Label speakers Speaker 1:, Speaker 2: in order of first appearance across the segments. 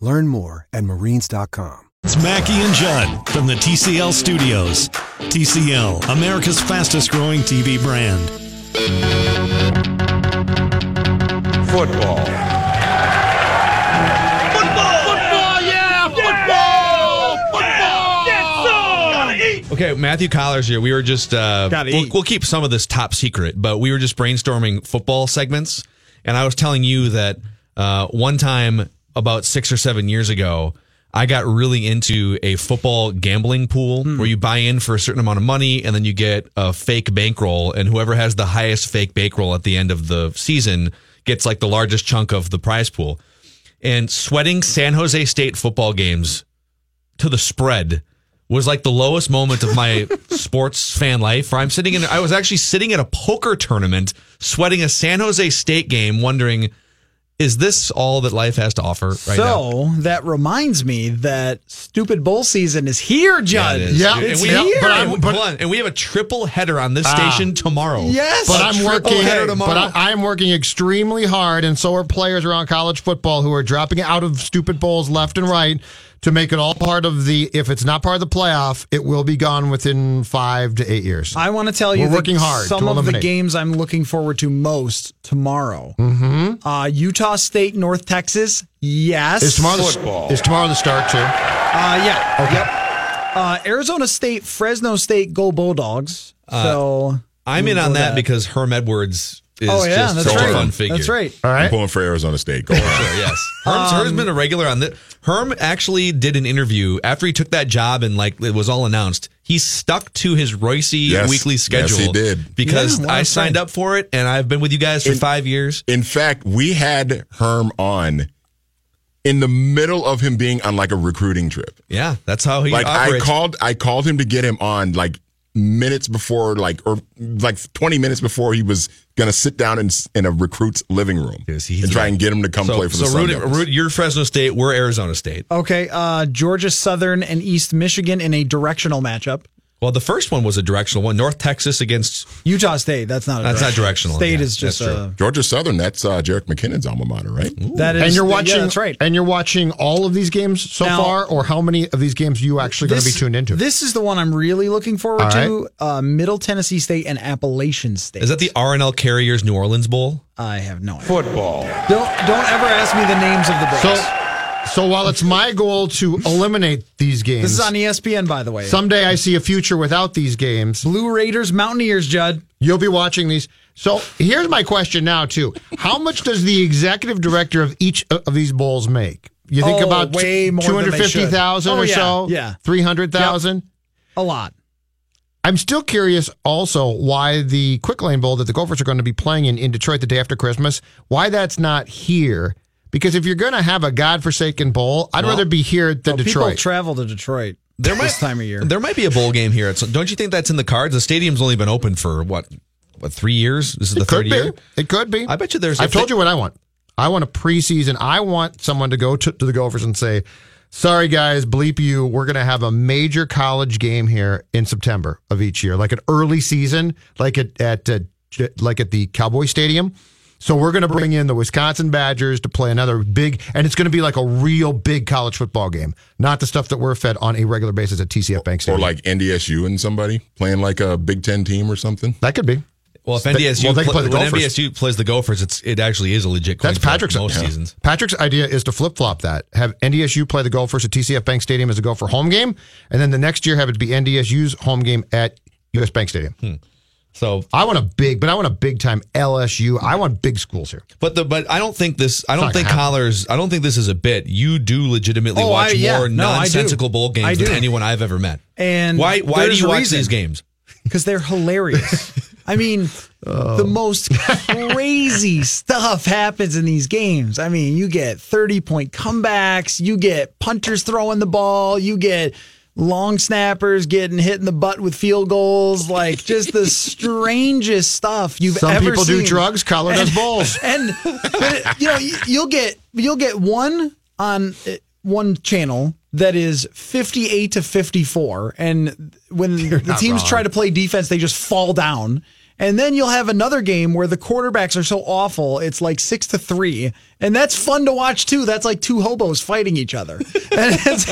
Speaker 1: Learn more at marines.com.
Speaker 2: It's Mackey and Judd from the TCL studios. TCL, America's fastest growing TV brand.
Speaker 3: Football. Football! Football, yeah! Football! Football!
Speaker 4: Okay, Matthew Coller's here. We were just uh,
Speaker 5: Gotta
Speaker 4: we'll,
Speaker 5: eat.
Speaker 4: we'll keep some of this top secret, but we were just brainstorming football segments, and I was telling you that uh, one time about six or seven years ago, I got really into a football gambling pool
Speaker 5: Hmm.
Speaker 4: where you buy in for a certain amount of money and then you get a fake bankroll, and whoever has the highest fake bankroll at the end of the season gets like the largest chunk of the prize pool. And sweating San Jose State football games to the spread was like the lowest moment of my sports fan life where I'm sitting in I was actually sitting at a poker tournament sweating a San Jose State game wondering is this all that life has to offer right now?
Speaker 5: so that reminds me that stupid bowl season is here, Judd.
Speaker 4: it is.
Speaker 6: Yeah,
Speaker 4: and
Speaker 5: it's
Speaker 4: we,
Speaker 5: here.
Speaker 6: but
Speaker 4: and,
Speaker 6: I'm- but-
Speaker 4: hold on, and we have a triple header on this
Speaker 6: Ah.
Speaker 4: station tomorrow.
Speaker 5: yes,
Speaker 6: But
Speaker 4: A
Speaker 6: I'm
Speaker 4: triple
Speaker 6: working.
Speaker 4: header tomorrow.
Speaker 6: But I'm working extremely hard, and so are players around college football who are dropping out of stupid bowls left and right to make it all part of the. If it's not part of the playoff, it will be gone within five to eight years.
Speaker 5: I want to tell you
Speaker 6: We're working hard
Speaker 5: some
Speaker 6: to
Speaker 5: of the games I'm looking forward to most tomorrow. Mm-hmm. Uh, Utah State, North Texas. Yes.
Speaker 6: Is tomorrow
Speaker 3: Football.
Speaker 6: the is tomorrow the start too?
Speaker 5: Uh, yeah. Yep. Uh, Arizona State, Fresno State, go Bulldogs. so
Speaker 4: I'm in on that
Speaker 5: that.
Speaker 4: because Herm Edwards is
Speaker 5: oh yeah,
Speaker 4: just
Speaker 5: that's
Speaker 4: such
Speaker 5: right.
Speaker 4: a fun figure.
Speaker 5: That's right.
Speaker 6: All
Speaker 3: I'm pulling for Arizona State. Go on.
Speaker 4: Sure, yes. Herm's, Herm's been a regular on this. Herm actually did an interview after he took that job and like it was all announced. He stuck to his Royce
Speaker 3: Yes.
Speaker 4: weekly
Speaker 3: Yes,
Speaker 4: schedule.
Speaker 3: he did.
Speaker 4: because
Speaker 5: Yeah, well,
Speaker 4: I signed up for it and I've been with you guys for
Speaker 3: In-
Speaker 4: five years.
Speaker 3: In fact, we had Herm on in the middle of him being on like a recruiting trip.
Speaker 4: Yeah, that's how he
Speaker 3: Like I called, I called him to get him on like minutes before, like or like twenty minutes before he was gonna sit down in, in a recruit's living room
Speaker 4: Yes, he's
Speaker 3: and try
Speaker 4: like-
Speaker 3: and get him to come
Speaker 4: so,
Speaker 3: play for the
Speaker 4: so
Speaker 3: Sun
Speaker 4: Rudy,
Speaker 3: Devils.
Speaker 4: Rudy, you're Fresno State. We're Arizona State.
Speaker 5: Okay. Uh, Georgia Southern and East Michigan in a directional matchup.
Speaker 4: Well, the first one was a directional one. North Texas against
Speaker 5: Utah State. That's not. A
Speaker 4: That's not directional,
Speaker 5: State
Speaker 4: yeah,
Speaker 5: is just
Speaker 4: that's true.
Speaker 5: uh,
Speaker 3: Georgia Southern, that's uh, Jerick McKinnon's alma mater, right?
Speaker 5: that is.
Speaker 6: And you're
Speaker 5: yeah,
Speaker 6: watching.
Speaker 5: that's right.
Speaker 6: And you're watching all of these games so
Speaker 5: Now-
Speaker 6: far, or how many of these games are you actually going to be tuned into?
Speaker 5: This is the one I'm really looking forward
Speaker 6: All
Speaker 5: to. Uh, Middle Tennessee State and Appalachian State.
Speaker 4: is that the R+L Carriers New Orleans Bowl?
Speaker 5: I have no idea.
Speaker 3: Football.
Speaker 5: Don't don't ever ask me the names of the bowls.
Speaker 6: so. So while it's my goal to eliminate these games,
Speaker 5: this is on ESPN, by the way.
Speaker 6: someday I see a future without these games.
Speaker 5: Blue Raiders, Mountaineers, Judd.
Speaker 6: You'll be watching these. So here's my question now too: How much does the executive director of each uh, of these bowls make? You think
Speaker 5: Oh,
Speaker 6: about
Speaker 5: way more
Speaker 6: two
Speaker 5: than they
Speaker 6: hundred fifty thousand
Speaker 5: should.
Speaker 6: or
Speaker 5: yeah,
Speaker 6: so,
Speaker 5: yeah.
Speaker 6: three hundred thousand.
Speaker 5: A lot.
Speaker 6: I'm still curious also why the Quick Lane Bowl that the Gophers are going to be playing in, in Detroit the day after Christmas, why that's not here. Because if you're going to have a godforsaken bowl, I'd rather be here than
Speaker 5: Well, People
Speaker 6: Detroit.
Speaker 5: travel to Detroit
Speaker 4: There might,
Speaker 5: this time of year.
Speaker 4: There might be a bowl game here. At some, don't you think that's in the cards? The stadium's only been open for what, what three years? This is the
Speaker 6: it
Speaker 4: third
Speaker 6: be.
Speaker 4: year.
Speaker 6: It could be.
Speaker 4: I bet you there's.
Speaker 6: I've told
Speaker 4: they-
Speaker 6: you what I want. I want a preseason. I want someone to go to, to the Gophers and say, "Sorry guys, bleep you. We're going to have a major college game here in September of each year, like an early season, like at at uh, like at the Cowboy Stadium." So we're going to bring in the Wisconsin Badgers to play another big, and it's going to be like a real big college football game, not the stuff that we're fed on a regular basis at TCF Bank Stadium.
Speaker 3: Or like NDSU and somebody playing like a Big Ten team or something.
Speaker 6: that could be.
Speaker 4: Well, if
Speaker 6: They-
Speaker 4: NDSU
Speaker 6: well, they can play the
Speaker 4: when
Speaker 6: Gophers.
Speaker 4: NDSU plays the Gophers, it's it actually is a legit. coin
Speaker 6: That's Patrick's
Speaker 4: most
Speaker 6: yeah.
Speaker 4: seasons.
Speaker 6: Patrick's idea is to flip flop that. Have NDSU play the Gophers at TCF Bank Stadium as a Gopher home game, and then the next year have it be NDSU's home game at US Bank Stadium.
Speaker 4: Hmm. So,
Speaker 6: I want a big, but I want a big time LSU. I want big schools here.
Speaker 4: but the but I don't think this. I don't think. Collars. I don't think this is a bit. You do legitimately
Speaker 5: Oh,
Speaker 4: watch
Speaker 5: I- yeah.
Speaker 4: more
Speaker 5: No,
Speaker 4: nonsensical bowl games than anyone I've ever met.
Speaker 5: And
Speaker 4: why? Why do you watch
Speaker 5: reason.
Speaker 4: these games?
Speaker 5: because they're hilarious. I mean, the oh. most crazy stuff happens in these games. I mean, you get 30 point comebacks, you get punters throwing the ball, you get long snappers getting hit in the butt with field goals, like just the strangest stuff you've
Speaker 6: Some
Speaker 5: ever seen.
Speaker 6: Some people do drugs, Coller does bowls.
Speaker 5: And you know, you- you'll get you'll get one on uh, one channel that is 58 to 54 and when the teams
Speaker 6: wrong.
Speaker 5: try to play defense they just fall down. And then you'll have another game where the quarterbacks are so awful, it's like six to three. And that's fun to watch too. That's like two hobos fighting each other. And it's,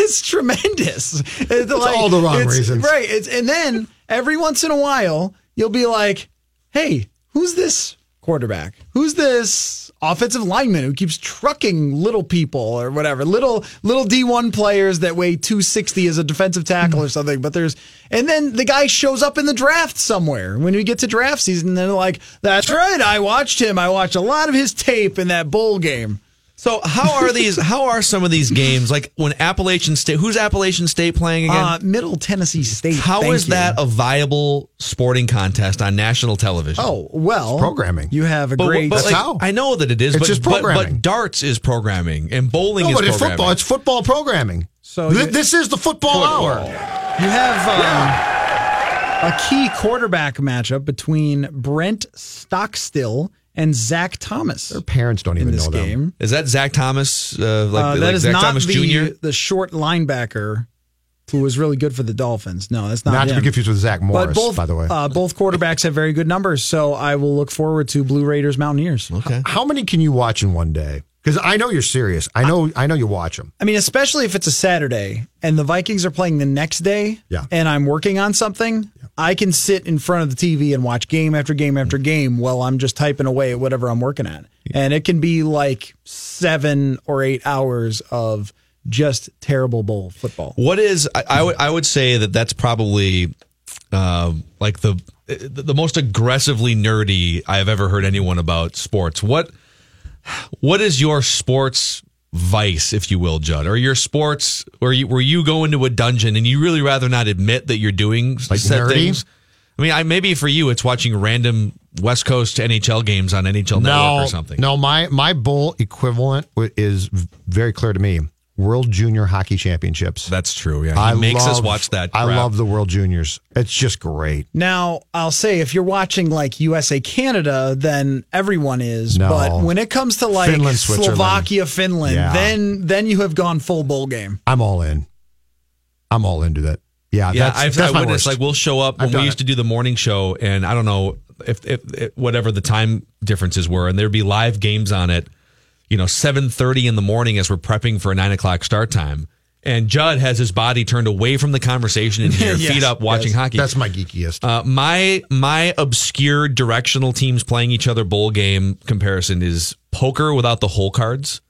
Speaker 5: it's tremendous. It's
Speaker 6: all the wrong
Speaker 5: it's-
Speaker 6: reasons.
Speaker 5: Right. It's, and then every once in a while, you'll be like, hey, who's this quarterback? Who's this offensive lineman who keeps trucking little people or whatever, little little D1 players that weigh 260 as a defensive tackle or something. But there's and then the guy shows up in the draft somewhere. When we get to draft season, they're like, "That's right, I watched him. I watched a lot of his tape in that bowl game."
Speaker 4: So how are these? How are some of these games? Like when Appalachian State, who's Appalachian State playing again?
Speaker 5: Uh, Middle Tennessee State.
Speaker 4: How
Speaker 5: thank
Speaker 4: is
Speaker 5: you.
Speaker 4: that a viable sporting contest on national television?
Speaker 5: Oh well,
Speaker 6: programming.
Speaker 5: You have a
Speaker 4: But,
Speaker 5: great.
Speaker 4: but
Speaker 6: That's
Speaker 4: like,
Speaker 6: how.
Speaker 4: I know that it is.
Speaker 6: It's
Speaker 4: but,
Speaker 6: just
Speaker 4: but-
Speaker 6: programming.
Speaker 4: But, darts is programming, and bowling
Speaker 6: No,
Speaker 4: is
Speaker 6: but it's football. It's football programming.
Speaker 5: So
Speaker 6: Th-
Speaker 5: you-
Speaker 6: this is the football hour.
Speaker 5: You have um, a key quarterback matchup between Brent Stockstill and Zach Thomas
Speaker 6: Their parents don't
Speaker 5: in
Speaker 6: even
Speaker 5: this
Speaker 6: know them.
Speaker 5: game.
Speaker 4: Is that Zach Thomas? Uh, like,
Speaker 5: Uh,
Speaker 4: like
Speaker 5: that is
Speaker 4: Zach
Speaker 5: not
Speaker 4: Thomas
Speaker 5: the,
Speaker 4: Jr.
Speaker 5: the short linebacker who was really good for the Dolphins. No, that's not,
Speaker 6: Not to
Speaker 5: him.
Speaker 6: be confused with Zach Morris,
Speaker 5: but both,
Speaker 6: by the way.
Speaker 5: uh, both quarterbacks have very good numbers, so I will look forward to Blue Raiders Mountaineers.
Speaker 4: Okay.
Speaker 6: How many can you watch in one day? Because I know you're serious. I know. I know you watch them.
Speaker 5: I mean, especially if it's a Saturday and the Vikings are playing the next day,
Speaker 6: Yeah.
Speaker 5: and I'm working on something, I can sit in front of the TV and watch game after game after game while I'm just typing away at whatever I'm working at. And it can be like seven or eight hours of just terrible bowl football.
Speaker 4: What is? I, I would. I would say that that's probably uh, like the the most aggressively nerdy I've ever heard anyone about sports. What What is your sports vice, if you will, Judd, or your sports where you where you go into a dungeon and you really rather not admit that you're doing
Speaker 6: Like
Speaker 4: said
Speaker 6: nerdy?
Speaker 4: things? I mean, I maybe for you it's watching random West Coast NHL games on NHL Network or something.
Speaker 6: no. My my bowl equivalent is very clear to me. World Junior Hockey Championships.
Speaker 4: That's true. Yeah, he
Speaker 6: I
Speaker 4: makes us
Speaker 6: love-
Speaker 4: watch that.
Speaker 6: I love the World Juniors. It's just great.
Speaker 5: Now, I'll say if you're watching like USA Canada, then everyone is.
Speaker 6: No.
Speaker 5: But when it comes to like
Speaker 6: Finland,
Speaker 5: Slovakia, Finland,
Speaker 6: Yeah.
Speaker 5: then then you have gone full bowl game.
Speaker 6: I'm all in. I'm all into that. Yeah,
Speaker 4: Yeah,
Speaker 6: that's,
Speaker 4: I've
Speaker 6: that's
Speaker 4: I
Speaker 6: my
Speaker 4: witnessed.
Speaker 6: worst.
Speaker 4: Like we'll show up when we used
Speaker 6: it.
Speaker 4: to do the morning show, and I don't know if, if, if whatever the time differences were, and there'd be live games on it. You know, seven thirty in the morning as we're prepping for a nine o'clock start time, and Judd has his body turned away from the conversation in here,
Speaker 5: Yes,
Speaker 4: feet up, watching
Speaker 6: That's-
Speaker 4: hockey.
Speaker 6: That's my geekiest.
Speaker 4: Uh, my my obscure directional teams playing each other bowl game comparison is poker without the hole cards.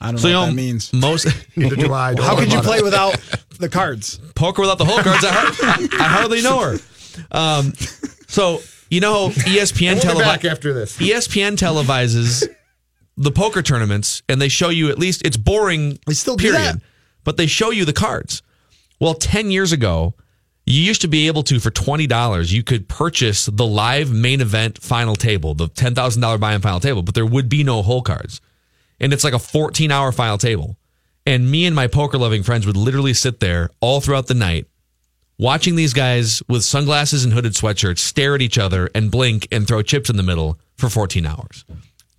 Speaker 5: I don't
Speaker 4: So
Speaker 5: know
Speaker 4: you
Speaker 5: what
Speaker 4: know
Speaker 5: that means.
Speaker 4: most
Speaker 6: Neither do I. Don't
Speaker 5: How could you play
Speaker 6: it.
Speaker 5: without the cards?
Speaker 4: poker without the whole cards. I, har- I hardly know her. Um, so you know, ESPN
Speaker 6: We'll be back after this.
Speaker 4: ESPN televises the poker tournaments, and they show you at least it's boring.
Speaker 5: They still
Speaker 4: period, but they show you the cards. Well, ten years ago, you used to be able to for twenty dollars, you could purchase the live main event final table, the ten thousand dollar buy-in final table, but there would be no hole cards, and it's like a fourteen hour final table. And me and my poker loving friends would literally sit there all throughout the night watching these guys with sunglasses and hooded sweatshirts stare at each other and blink and throw chips in the middle for 14 hours.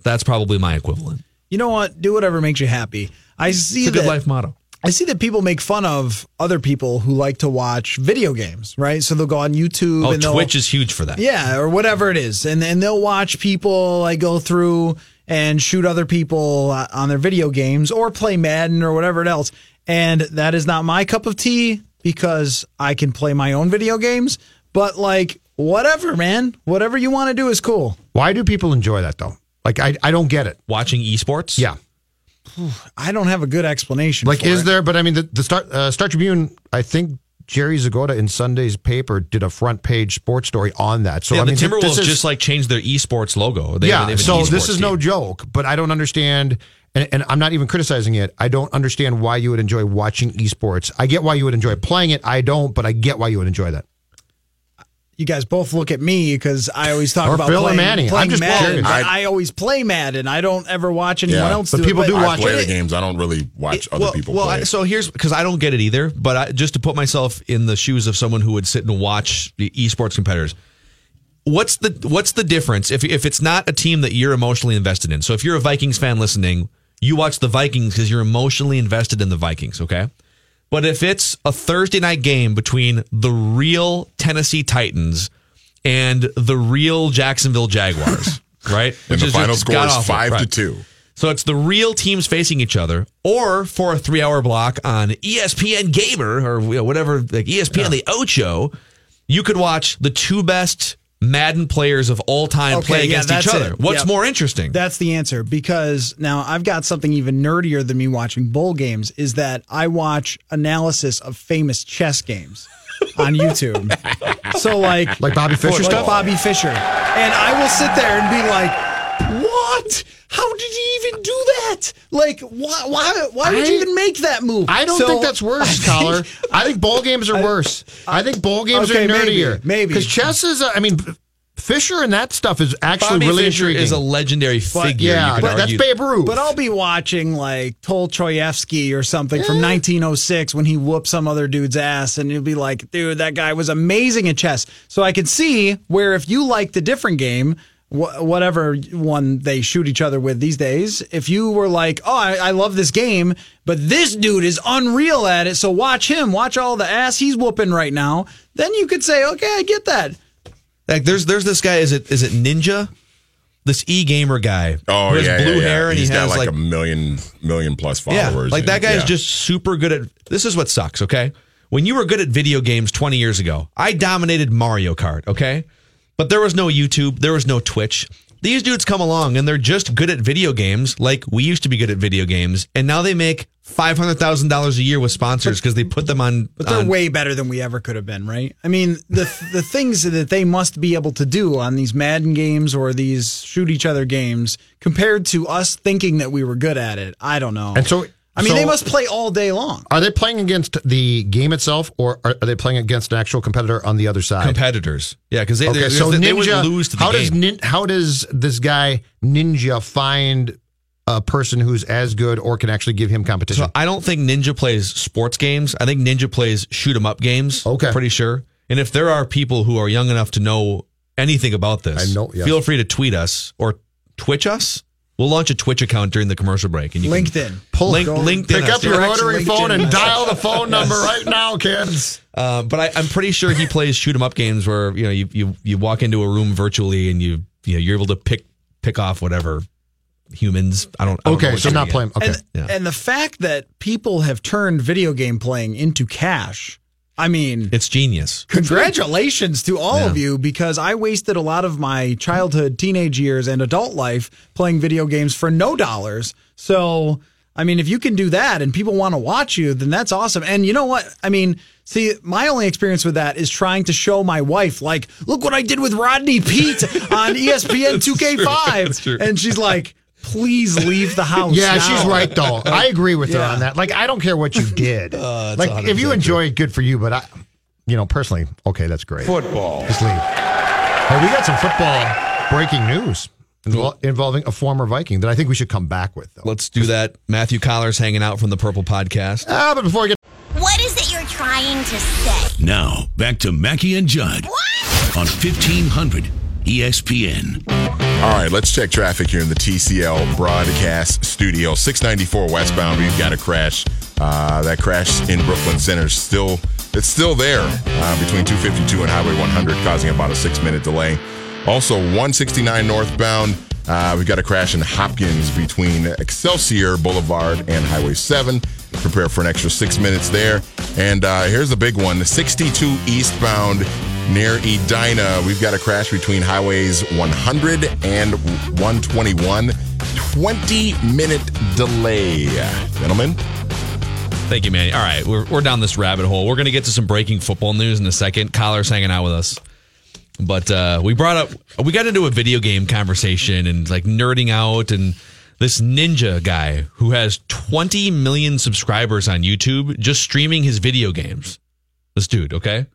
Speaker 4: That's probably my equivalent.
Speaker 5: You know what? Do whatever makes you happy. I see
Speaker 4: It's a good
Speaker 5: that.
Speaker 4: life motto.
Speaker 5: I see that people make fun of other people who like to watch video games, right? So they'll go on YouTube
Speaker 4: Oh,
Speaker 5: and they'll
Speaker 4: Twitch is huge for that.
Speaker 5: Yeah, or whatever it is. And and they'll watch people like go through and shoot other people uh, on their video games or play Madden or whatever else. And that is not my cup of tea because I can play my own video games. But like whatever, man. Whatever you want to do is cool.
Speaker 6: Why do people enjoy that though? Like I, I don't get it.
Speaker 4: Watching esports?
Speaker 6: Yeah.
Speaker 5: I don't have a good explanation.
Speaker 6: Like
Speaker 5: for
Speaker 6: is
Speaker 5: it.
Speaker 6: there? But I mean, the, the Star uh, Star Tribune. I think Jerry Zgoda in Sunday's paper did a front page sports story on that. So
Speaker 4: yeah,
Speaker 6: I mean,
Speaker 4: the Timberwolves
Speaker 6: this is-
Speaker 4: just like changed their esports logo. They
Speaker 6: yeah.
Speaker 4: they
Speaker 6: So this is no joke. But I don't understand. And, and I'm not even criticizing it. I don't understand why you would enjoy watching esports. I get why you would enjoy playing it. I don't, but I get why you would enjoy that.
Speaker 5: You guys both look at me because I always talk
Speaker 6: Or
Speaker 5: about
Speaker 6: Phil and
Speaker 5: playing,
Speaker 6: Manny. I'm just
Speaker 5: Madden.
Speaker 3: I-
Speaker 5: I, always play Madden. I don't ever watch anyone
Speaker 3: Yeah,
Speaker 5: else.
Speaker 6: but
Speaker 5: do
Speaker 6: people
Speaker 5: it,
Speaker 6: do
Speaker 3: I
Speaker 6: watch
Speaker 3: play
Speaker 6: it.
Speaker 3: the games. I don't really watch other
Speaker 4: well,
Speaker 3: people
Speaker 4: well,
Speaker 3: play.
Speaker 4: I, so here's because I don't get it either. But I, just to put myself in the shoes of someone who would sit and watch the esports competitors, what's the what's the difference if if it's not a team that you're emotionally invested in? So if you're a Vikings fan listening, you watch the Vikings because you're emotionally invested in the Vikings. Okay, but if it's a Thursday night game between the real Tennessee Titans and the real Jacksonville Jaguars, right?
Speaker 3: and the
Speaker 4: is
Speaker 3: final
Speaker 4: just
Speaker 3: score is five to two.
Speaker 4: So it's the real teams facing each other, or for a three-hour block on ESPN Gamer or whatever, like ESPN the Ocho, you could watch the two best Madden players of all time
Speaker 5: Okay,
Speaker 4: play
Speaker 5: yeah,
Speaker 4: against each other.
Speaker 5: it.
Speaker 4: What's
Speaker 5: Yep.
Speaker 4: more interesting?
Speaker 5: That's the answer because now I've got something even nerdier than me watching bowl games is that I watch analysis of famous chess games on YouTube. so like
Speaker 6: Like Bobby Fischer
Speaker 5: like
Speaker 6: stuff?
Speaker 5: Bobby Fischer. And I will sit there and be like, "What? How did he even do that? Like why why why would you even make that move?"
Speaker 6: I don't
Speaker 5: So,
Speaker 6: think that's worse,
Speaker 5: I
Speaker 6: Coller. I think bowl games are worse. I think bowl games
Speaker 5: Okay,
Speaker 6: are nerdier.
Speaker 5: maybe.
Speaker 6: because chess is. uh, I mean, Fischer and that stuff is actually
Speaker 4: Bobby
Speaker 6: really
Speaker 4: Fischer
Speaker 6: intriguing.
Speaker 4: is a legendary figure.
Speaker 6: yeah,
Speaker 4: you could
Speaker 6: but that's. Babe Ruth.
Speaker 5: But I'll be watching like Tolchoyevsky or something from 1906 when he whooped some other dude's ass, and you'll be like, dude, that guy was amazing at chess. So I can see where if you liked a different game, wh- whatever one they shoot each other with these days, if you were like, oh, I, I love this game, but this dude is unreal at it, so watch him, watch all the ass he's whooping right now, then you could say, okay, I get that.
Speaker 4: Like there's there's this guy. Is it is it Ninja? This e gamer guy.
Speaker 3: Oh
Speaker 4: who has
Speaker 3: yeah,
Speaker 4: blue
Speaker 3: yeah, yeah.
Speaker 4: hair and
Speaker 3: He's
Speaker 4: he
Speaker 3: got
Speaker 4: has
Speaker 3: like,
Speaker 4: like
Speaker 3: a million million plus followers.
Speaker 4: Yeah,
Speaker 3: followers.
Speaker 4: like that
Speaker 3: and-
Speaker 4: guy's
Speaker 3: yeah.
Speaker 4: just super good at. This is what sucks. Okay, when you were good at video games 20 years ago, I dominated Mario Kart. Okay, but there was no YouTube, there was no Twitch. These dudes come along and they're just good at video games, like we used to be good at video games, and now they make five hundred thousand dollars a year with sponsors because they put them on.
Speaker 5: But they're
Speaker 4: on-
Speaker 5: way better than we ever could have been, right? I mean, the the things that they must be able to do on these Madden games or these shoot each other games compared to us thinking that we were good at it. I don't know.
Speaker 6: And so-
Speaker 5: I mean,
Speaker 6: so-
Speaker 5: they must play all day long.
Speaker 6: Are they playing against the game itself, or are, are they playing against an actual competitor on the other side?
Speaker 4: competitors. Yeah, because they,
Speaker 6: Okay, so
Speaker 4: they,
Speaker 6: Ninja,
Speaker 4: they would lose to the
Speaker 6: how
Speaker 4: game.
Speaker 6: does nin, how does this guy Ninja find a person who's as good or can actually give him competition?
Speaker 4: So I don't think Ninja plays sports games. I think Ninja plays shoot 'em up games.
Speaker 6: Okay.
Speaker 4: pretty sure. And if there are people who are young enough to know anything about this,
Speaker 6: I know- yes.
Speaker 4: feel free to tweet us or Twitch us. We'll launch a Twitch account during the commercial break, and you can
Speaker 5: LinkedIn.
Speaker 6: Pull-
Speaker 4: link, LinkedIn.
Speaker 6: Pick up your rotary phone and dial the phone number right now, kids.
Speaker 4: Uh, but I, I'm pretty sure he plays shoot 'em up games where you know you, you you walk into a room virtually and you you know you're able to pick pick off whatever humans. I don't. I don't know
Speaker 6: Okay,
Speaker 4: what
Speaker 6: so
Speaker 4: you're
Speaker 6: not playing. Okay,
Speaker 5: And,
Speaker 4: Yeah.
Speaker 5: and the fact that people have turned video game playing into cash, I mean.
Speaker 4: It's genius.
Speaker 5: Congratulations to all
Speaker 4: Yeah.
Speaker 5: of you because I wasted a lot of my childhood, teenage years, and adult life playing video games for no dollars. So, I mean, if you can do that and people want to watch you, then that's awesome. And you know what? I mean, see, my only experience with that is trying to show my wife, like, look what I did with Rodney Peete on ESPN 2K5.
Speaker 4: That's true.
Speaker 5: And she's like, please leave the house.
Speaker 6: yeah,
Speaker 5: now."
Speaker 6: she's right though. I agree with her on that. Like, I don't care what you did.
Speaker 4: Uh,
Speaker 6: like, if you enjoy it, good for you. But I, you know, personally, okay, that's great. Football, just leave. Hey, we got some football breaking news involving a former Viking that I think we should come back with. Though.
Speaker 4: Let's do that. Matthew Coller's hanging out from the Purple Podcast.
Speaker 6: Ah, but before we get
Speaker 7: What is it you're trying to say?
Speaker 2: Now, back to Mackey and Judd
Speaker 7: What?
Speaker 2: on E 1500 ESPN.
Speaker 3: All right, let's check traffic here in the TCL broadcast studio. 694 westbound, we've got a crash. Uh, that crash in Brooklyn Center still it's still there uh, between 252 and Highway 100, causing about a six minute delay. Also, 169 northbound, uh, we've got a crash in Hopkins between Excelsior Boulevard and Highway 7. Prepare for an extra six minutes there. And uh, here's the big one: the 62 eastbound near Edina. We've got a crash between highways 100 and 121. 20 minute delay. Gentlemen,
Speaker 4: Thank you, Manny. All right, we're, we're down this rabbit hole. We're going to get to some breaking football news in a second. Kyler's hanging out with us. But uh, we brought up, we got into a video game conversation and like nerding out and this ninja guy who has 20 million subscribers on YouTube just streaming his video games. This dude, okay?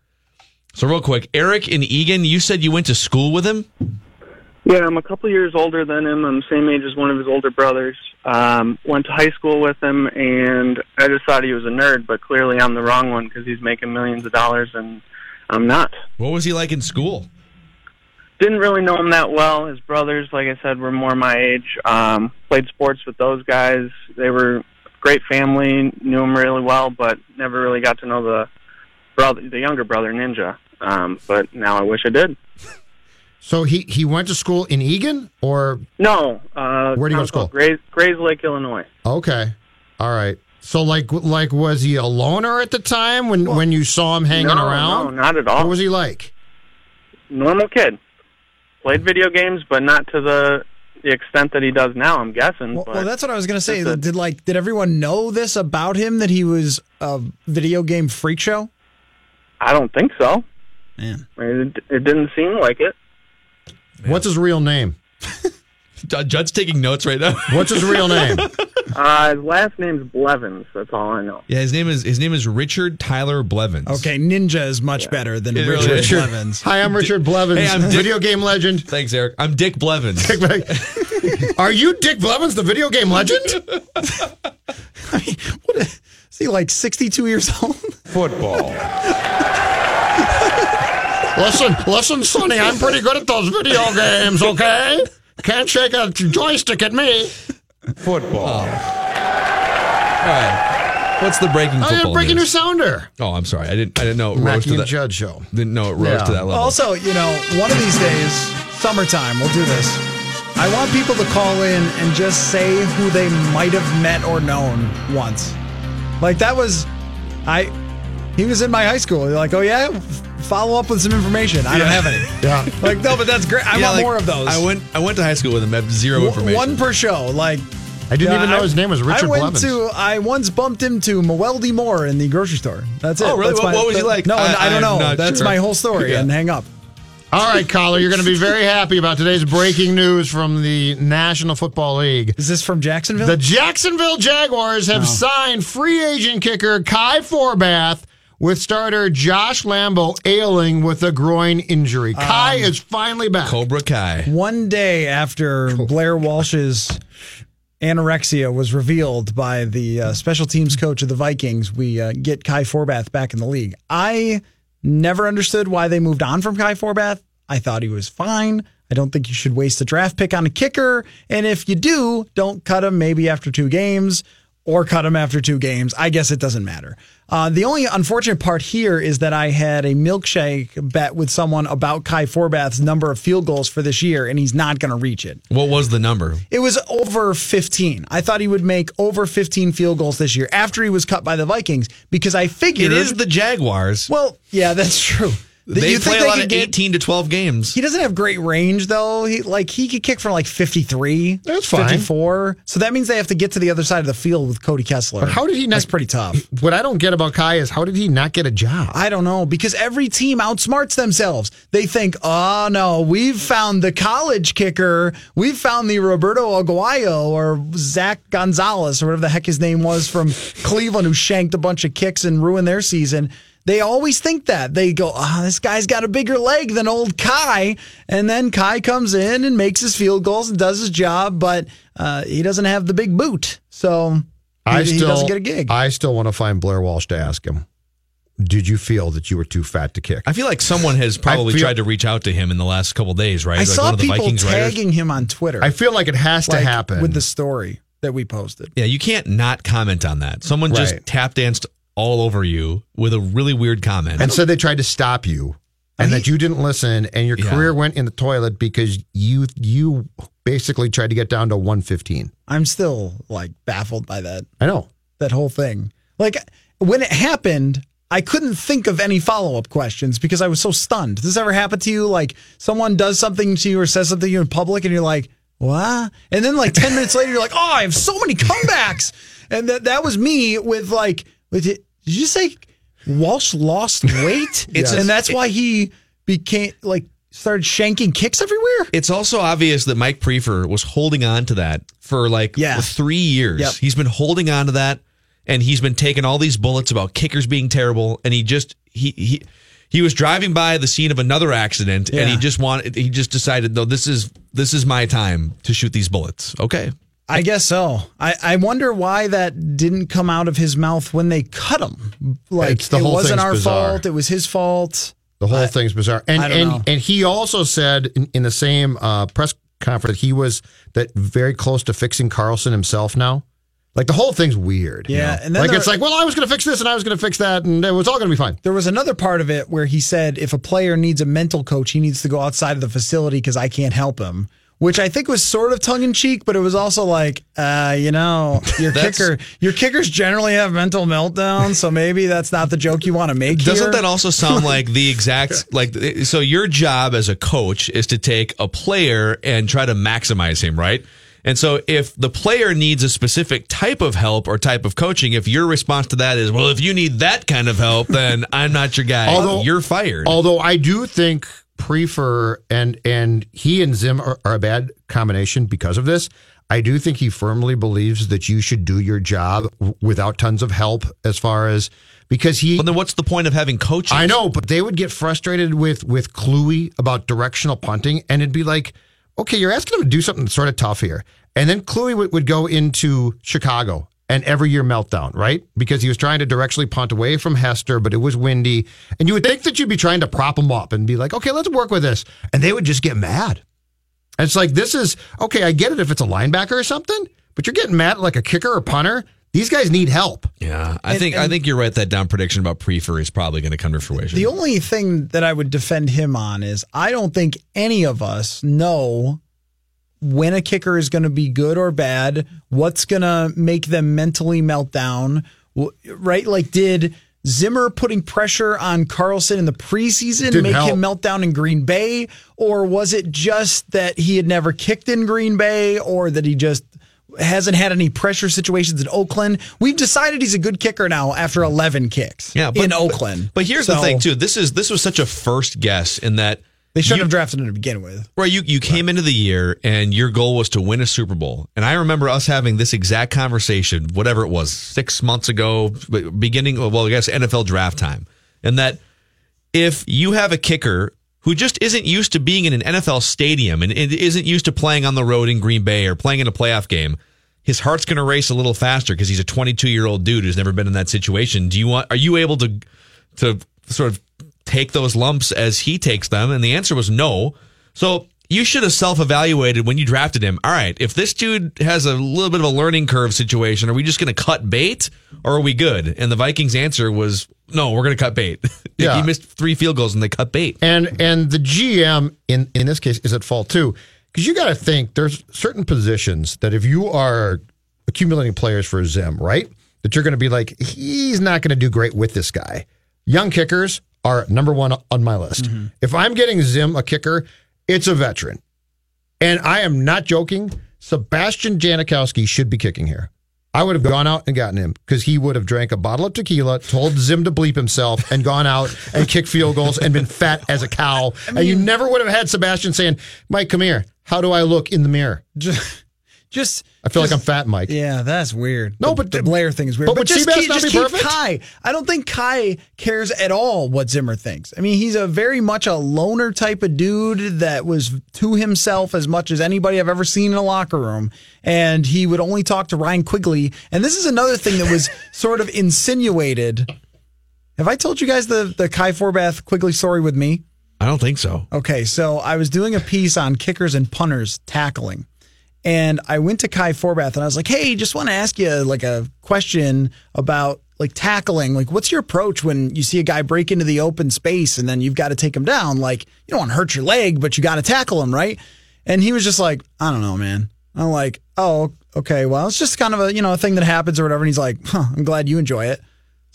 Speaker 4: So, real quick, Eric and Eagan, you said you went to school with him?
Speaker 8: Yeah, I'm a couple years older than him. I'm the same age as one of his older brothers. Um, went to high school with him, and I just thought he was a nerd, but clearly I'm the wrong one because he's making millions of dollars, and I'm not.
Speaker 4: What was he like in school?
Speaker 8: Didn't really know him that well. His brothers, like I said, were more my age. Um, played sports with those guys. They were great family. Knew him really well, but never really got to know the brother, the younger brother, Ninja. Um, but now I wish I did.
Speaker 6: So he he went to school in Eagan, or
Speaker 8: No. Uh,
Speaker 6: Where'd he go to school?
Speaker 8: Grays, Grayslake, Illinois.
Speaker 6: okay, all right. So like like was he a loner at the time when when you saw him hanging
Speaker 8: no,
Speaker 6: around?
Speaker 8: No, not at all.
Speaker 6: What was he like?
Speaker 8: normal kid. Played video games, but not to the the extent that he does now. I'm guessing.
Speaker 5: Well,
Speaker 8: but
Speaker 5: well, that's what I was going to say.
Speaker 8: A-
Speaker 5: Did like did everyone know this about him that he was a video game freak show?
Speaker 8: I don't think so.
Speaker 5: Man,
Speaker 8: it, it didn't seem like it.
Speaker 6: What's his real name?
Speaker 4: Ju- Judd's taking notes right now.
Speaker 6: What's his real name?
Speaker 8: Uh, his last name's Blevins. That's all I know.
Speaker 4: Yeah, his name is his name is Richard Tyler Blevins.
Speaker 5: okay, Ninja is much better than
Speaker 4: It really
Speaker 5: Richard
Speaker 4: is.
Speaker 5: Blevins.
Speaker 6: Hi, I'm Richard Blevins,
Speaker 4: Hey, I'm Dick-
Speaker 6: video game legend.
Speaker 4: Thanks, Eric. I'm Dick Blevins.
Speaker 6: Are you Dick Blevins, the video game legend?
Speaker 5: I mean, what is, is he like 62 years old? Football.
Speaker 6: listen, listen, Sonny, I'm pretty good at those video games. Okay, can't shake a joystick at me. Oh.
Speaker 4: All right. What's the breaking oh,
Speaker 6: I
Speaker 4: football
Speaker 6: didn't break a new
Speaker 4: news?
Speaker 6: sounder.
Speaker 4: Oh, I'm sorry. I didn't. I didn't know it rose
Speaker 6: Mackey
Speaker 4: to
Speaker 6: and
Speaker 4: that.
Speaker 6: Judd show.
Speaker 4: Didn't know it rose
Speaker 6: Yeah.
Speaker 4: to that level.
Speaker 5: Also, you know, one of these days, summertime, we'll do this. I want people to call in and just say who they might have met or known once. Like that was, I, he was in my high school. You're like, oh yeah, follow up with some information. I don't have any.
Speaker 6: Yeah.
Speaker 5: Like no, but that's great. I
Speaker 4: Yeah,
Speaker 5: want
Speaker 4: like,
Speaker 5: more of those.
Speaker 4: I went. I went to high school with him. I have zero information.
Speaker 5: One per show. Like
Speaker 6: I didn't
Speaker 5: yeah,
Speaker 6: even know
Speaker 5: I-
Speaker 6: his name was Richard
Speaker 5: I went
Speaker 6: Blevins.
Speaker 5: to. I once bumped into Mewelde Moore in the grocery store. That's it.
Speaker 4: Oh, really?
Speaker 5: That's
Speaker 4: What- what was he like?
Speaker 5: No,
Speaker 4: I-
Speaker 5: I, don't know.
Speaker 4: not
Speaker 5: That's
Speaker 4: sure.
Speaker 5: my whole story.
Speaker 4: Yeah.
Speaker 5: And hang up.
Speaker 6: All right, caller, you're going to be very happy about today's breaking news from the National Football League.
Speaker 5: Is this from Jacksonville?
Speaker 6: The Jacksonville Jaguars have oh. signed free agent kicker Kai Forbath with starter Josh Lambo ailing with a groin injury. Kai is finally back.
Speaker 4: Cobra Kai.
Speaker 5: One day after Blair Walsh's anorexia was revealed by the uh, special teams coach of the Vikings, we uh, get Kai Forbath back in the league. I never understood why they moved on from Kai Forbath. I thought he was fine. I don't think you should waste a draft pick on a kicker. And if you do, don't cut him maybe after two games or cut him after two games. I guess it doesn't matter. Uh, the only unfortunate part here is that I had a milkshake bet with someone about Kai Forbath's number of field goals for this year, and he's not going to reach it.
Speaker 4: What was the number?
Speaker 5: It was over 15. I thought he would make over 15 field goals this year after he was cut by the Vikings because I figured
Speaker 4: It is the Jaguars.
Speaker 5: Well, yeah, that's true.
Speaker 4: They
Speaker 5: You
Speaker 4: play
Speaker 5: think
Speaker 4: a lot of
Speaker 5: get-
Speaker 4: 18 to 12 games.
Speaker 5: He doesn't have great range though. He like he could kick from like 53,
Speaker 6: That's fine.
Speaker 5: 54. So that means they have to get to the other side of the field with Cody Kessler.
Speaker 6: But how did he not-
Speaker 5: That's pretty tough.
Speaker 6: What I don't get about Kai is how did he not get a job?
Speaker 5: I don't know because every team outsmarts themselves. They think, "Oh no, we've found the college kicker. We've found the Roberto Aguayo or Zach Gonzalez or whatever the heck his name was from Cleveland who shanked a bunch of kicks and ruined their season." They always think that. They go, "Ah, this guy's got a bigger leg than old Kai." And then Kai comes in and makes his field goals and does his job, but uh, he doesn't have the big boot. So he,
Speaker 6: I
Speaker 5: he
Speaker 6: still
Speaker 5: doesn't get a gig.
Speaker 6: I still want to find Blair Walsh to ask him. Did you feel that you were too fat to kick?
Speaker 4: I feel like someone has probably
Speaker 6: feel-
Speaker 4: tried to reach out to him in the last couple days, right?
Speaker 5: I
Speaker 4: like
Speaker 5: saw
Speaker 4: one of the
Speaker 5: people
Speaker 4: Vikings writers.
Speaker 5: tagging him on Twitter.
Speaker 6: I feel like it has
Speaker 5: like,
Speaker 6: to happen
Speaker 5: with the story that we posted.
Speaker 4: Yeah, you can't not comment on that. Someone
Speaker 6: Right.
Speaker 4: just tap danced all over you with a really weird comment.
Speaker 6: and so they tried to stop you and that you didn't listen and your
Speaker 4: Yeah.
Speaker 6: career went in the toilet because you you basically tried to get down to 115
Speaker 5: I'm still like baffled by that
Speaker 6: i know
Speaker 5: that whole thing. Like when it happened, I couldn't think of any follow up questions because I was so stunned. Does this ever happen to you? Like someone does something to you or says something to you in public and you're like, what? And then like 10 minutes later, you're like, oh, I have so many comebacks. And that, that was me with like, with it, did you say Walsh lost weight?
Speaker 4: A-
Speaker 5: and that's why he became like, started shanking kicks everywhere?
Speaker 4: It's also obvious that Mike Priefer was holding on to that for like
Speaker 5: Yeah.
Speaker 4: three years.
Speaker 5: Yep.
Speaker 4: He's been holding on to that, and he's been taking all these bullets about kickers being terrible, and he just he he. He was driving by the scene of another accident, and he just wanted. He just decided, no, this is this is my time to shoot these bullets. Okay,
Speaker 5: I guess so. I, I wonder why that didn't come out of his mouth when they cut him. Like it wasn't our
Speaker 6: bizarre.
Speaker 5: fault. It was his fault.
Speaker 6: The whole thing's bizarre. And
Speaker 5: I
Speaker 6: and
Speaker 5: know.
Speaker 6: and he also said in, in the same uh, press conference that he was that very close to fixing Carlson himself now. Like the whole thing's weird. you
Speaker 5: Yeah,
Speaker 6: know?
Speaker 5: and then
Speaker 6: like
Speaker 5: there-
Speaker 6: it's like, well, I was going to fix this and I was going to fix that, and it was all going to be fine.
Speaker 5: There was another part of it where he said if a player needs a mental coach, he needs to go outside of the facility because I can't help him. Which I think was sort of tongue in cheek, but it was also like, uh, you know, your kicker, your kickers generally have mental meltdowns, so maybe that's not the joke you want to make.
Speaker 4: Doesn't
Speaker 5: here.
Speaker 4: that also sound like the exact like so your job as a coach is to take a player and try to maximize him, right? And so if the player needs a specific type of help or type of coaching, if your response to that is, well, if you need that kind of help, then I'm not your guy.
Speaker 6: Although-
Speaker 4: you're fired.
Speaker 6: Although I do think Priefer and and he and Zim are, are a bad combination because of this. I do think he firmly believes that you should do your job w- without tons of help as far as because he
Speaker 4: well, then what's the point of having coaches?
Speaker 6: I know, but they would get frustrated with with Kluwe about directional punting, and it'd be like, okay, you're asking him to do something sort of tough here, and then Kluwe would, would go into Chicago and every year meltdown, right? Because he was trying to directionally punt away from Hester, but it was windy, and you would think that you'd be trying to prop him up and be like, okay, let's work with this, and they would just get mad. And it's like this is okay. I get it if it's a linebacker or something, but you're getting mad at like a kicker or punter. These guys need help.
Speaker 4: Yeah, I think I think you're right. That down prediction about Priefer is probably going to come to fruition.
Speaker 5: The only thing that I would defend him on is I don't think any of us know when a kicker is going to be good or bad, what's going to make them mentally melt down, right? Like, did Zimmer putting pressure on Carlson in the preseason
Speaker 6: Didn't
Speaker 5: make
Speaker 6: help.
Speaker 5: him melt down in Green Bay? Or was it just that he had never kicked in Green Bay or that he just hasn't had any pressure situations in Oakland? We've decided he's a good kicker now after 11 kicks
Speaker 4: yeah, but,
Speaker 5: in Oakland.
Speaker 4: But here's the thing too. This is this was such a first guess in that
Speaker 5: They shouldn't
Speaker 4: you-
Speaker 5: have drafted him to begin with.
Speaker 4: Right, you you came into the year and your goal was to win a Super Bowl, and I remember us having this exact conversation, whatever it was, six months ago, beginning well, I guess NFL draft time, and that if you have a kicker who just isn't used to being in an NFL stadium and isn't used to playing on the road in Green Bay or playing in a playoff game, his heart's going to race a little faster because he's a 22 year old dude who's never been in that situation. Do you want? Are you able to to sort of take those lumps as he takes them? And the answer was no. So you should have self evaluated when you drafted him. All right, if this dude has a little bit of a learning curve situation, are we just going to cut bait or are we good? And the Vikings' answer was no, we're going to cut bait.
Speaker 6: Yeah.
Speaker 4: he missed three field goals and they cut bait.
Speaker 6: And and the GM in in this case is at fault too, because you got to think there's certain positions that if you are accumulating players for Zim, right, that you're going to be like he's not going to do great with this guy. Young kickers are number one on my list. Mm-hmm. If I'm getting Zim a kicker, it's a veteran, and I am not joking. Sebastian Janikowski should be kicking here. I would have gone out and gotten him because he would have drank a bottle of tequila, told Zim to bleep himself, and gone out and kicked field goals and been fat as a cow. and you never would have had Sebastian saying, Mike, come here. How do I look in the mirror?
Speaker 5: Just, just
Speaker 6: I feel like I'm fat, Mike.
Speaker 5: Yeah, that's weird.
Speaker 6: No,
Speaker 5: The-
Speaker 6: but-
Speaker 5: the Blair thing is weird.
Speaker 6: but
Speaker 5: But,
Speaker 6: would
Speaker 5: just,
Speaker 6: Seabass
Speaker 5: keep,
Speaker 6: not
Speaker 5: just
Speaker 6: be
Speaker 5: keep
Speaker 6: perfect?
Speaker 5: Kai. I don't think Kai cares at all what Zimmer thinks. I mean, he's a very much a loner type of dude that was to himself as much as anybody I've ever seen in a locker room, and he would only talk to Ryan Quigley. And this is another thing that was sort of insinuated. Have I told you guys the the Kai Forbath Quigley story with me?
Speaker 4: I don't think so.
Speaker 5: Okay, so I was doing a piece on kickers and punters tackling. And I went to Kai Forbath and I was like, hey, just want to ask you like a question about like tackling. Like, what's your approach when you see a guy break into the open space and then you've got to take him down? Like, you don't want to hurt your leg, but you got to tackle him, right? And he was just like, I don't know, man. I'm like, oh, okay, well, it's just kind of a, you know, a thing that happens or whatever. And he's like, huh, I'm glad you enjoy it.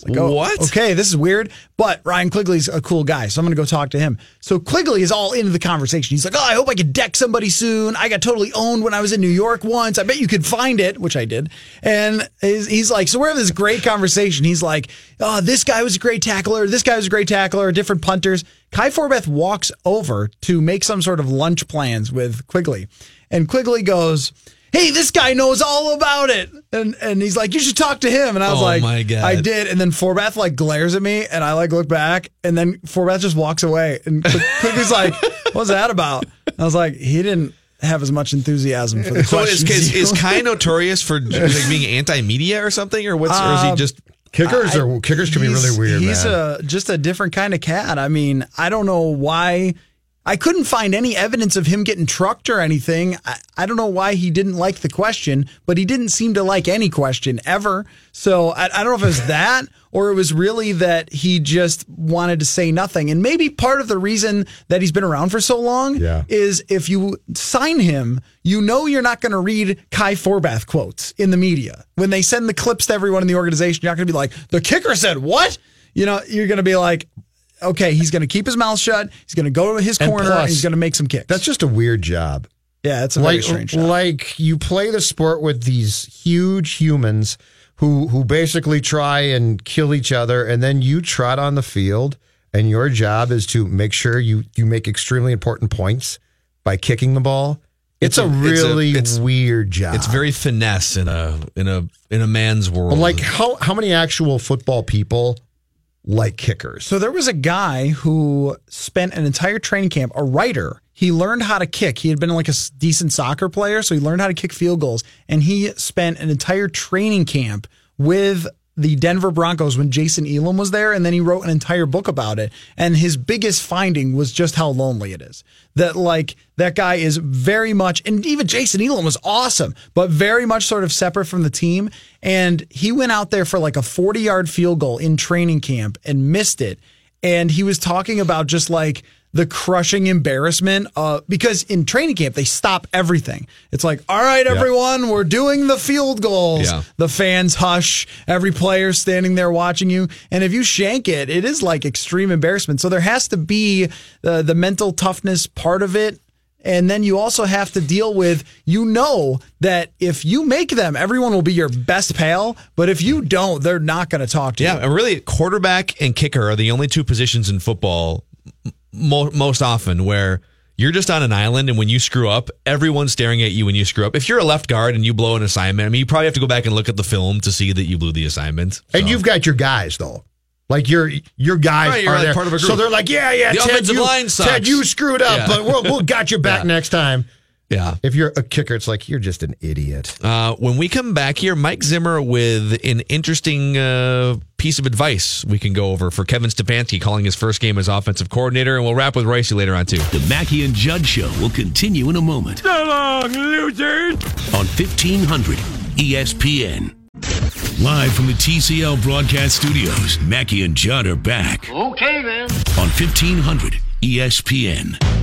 Speaker 5: Like, oh,
Speaker 4: What?
Speaker 5: Okay, this is weird. But Ryan Quigley's a cool guy, so I'm going to go talk to him. So Quigley is all into the conversation. He's like, oh, I hope I can deck somebody soon. I got totally owned when I was in New York once. I bet you could find it, which I did. And he's, he's like, so we're having this great conversation. He's like, oh, this guy was a great tackler. This guy was a great tackler. Different punters. Kai Forbath walks over to make some sort of lunch plans with Quigley, and Quigley goes. Hey, this guy knows all about it, and and he's like, you should talk to him. And I was
Speaker 4: Oh
Speaker 5: like,
Speaker 4: my God.
Speaker 5: I did, and then Forbath like glares at me, and I like look back, and then Forbath just walks away, and Quick- Quigley's like, "What's that about?" I was like, he didn't have as much enthusiasm for the
Speaker 4: So is,
Speaker 5: question.
Speaker 4: is, is Kai notorious for like, being anti-media or something, or what's? or is he
Speaker 5: Um,
Speaker 4: just?
Speaker 6: Kickers are kickers can be really weird.
Speaker 5: He's
Speaker 6: man.
Speaker 5: a just a different kind of cat. I mean, I don't know why. I couldn't find any evidence of him getting trucked or anything. I, I don't know why he didn't like the question, but he didn't seem to like any question ever. So I, I don't know if it was that or it was really that he just wanted to say nothing. And maybe part of the reason that he's been around for so long
Speaker 6: Yeah.
Speaker 5: is if you sign him, you know you're not going to read Kai Forbath quotes in the media. When they send the clips to everyone in the organization, you're not going to be like, the kicker said what? You know, you're going to be like, okay, he's going to keep his mouth shut. He's going to go to his
Speaker 6: And
Speaker 5: corner
Speaker 6: plus,
Speaker 5: and he's going to make some kicks.
Speaker 6: That's just a weird job.
Speaker 5: yeah, it's a very
Speaker 6: like
Speaker 5: strange job.
Speaker 6: like you play the sport with these huge humans who who basically try and kill each other and then you trot on the field and your job is to make sure you you make extremely important points by kicking the ball it's,
Speaker 4: It's
Speaker 6: a,
Speaker 4: a- it's a-
Speaker 6: really
Speaker 4: it's-
Speaker 6: weird job
Speaker 4: It's very finesse in a in a in a man's world.
Speaker 6: but like how how many actual football people like kickers
Speaker 5: So there was a guy who spent an entire training camp, a writer. He learned how to kick. He had been like a decent soccer player, so he learned how to kick field goals. And he spent an entire training camp with the Denver Broncos when Jason Elam was there. And then he wrote an entire book about it. And his biggest finding was just how lonely it is. That like that guy is very much, and even Jason Elam was awesome, but very much sort of separate from the team. And he went out there for like a 40 yard field goal in training camp and missed it. And he was talking about just like the crushing embarrassment uh, because in training camp they stop everything. It's like, all right, everyone, we're doing the field goals.
Speaker 4: Yeah.
Speaker 5: The fans hush. Every player standing there watching you. And if you shank it, it is like extreme embarrassment. So there has to be uh, the mental toughness part of it. And then you also have to deal with, you know, that if you make them, everyone will be your best pal. But if you don't, they're not going to talk to
Speaker 4: yeah,
Speaker 5: you. Yeah.
Speaker 4: And really, quarterback and kicker are the only two positions in football mo- most often where you're just on an island, and when you screw up, everyone's staring at you when you screw up. If you're a left guard and you blow an assignment, I mean, you probably have to go back and look at the film to see that you blew the assignment.
Speaker 6: and
Speaker 4: So-
Speaker 6: you've got your guys though like your your guys
Speaker 4: Right, like
Speaker 6: there.
Speaker 4: part of a group.
Speaker 6: so they're like yeah yeah
Speaker 4: The
Speaker 6: Ted
Speaker 4: offensive
Speaker 6: you,
Speaker 4: line sucks.
Speaker 6: Ted you screwed up
Speaker 4: Yeah.
Speaker 6: but we'll, we'll got you back
Speaker 4: Yeah.
Speaker 6: next time
Speaker 4: yeah.
Speaker 6: If you're a kicker, it's like you're just an idiot.
Speaker 4: Uh, when we come back here, Mike Zimmer with an interesting uh, piece of advice we can go over for Kevin Stefanski calling his first game as offensive coordinator, and we'll wrap with Ricey later on too.
Speaker 9: The Mackey and Judd Show will continue in a moment. So long, losers! On 1500 ESPN. Live from the TCL broadcast studios, Mackey and Judd are back.
Speaker 10: Okay, then.
Speaker 9: On 1500 ESPN.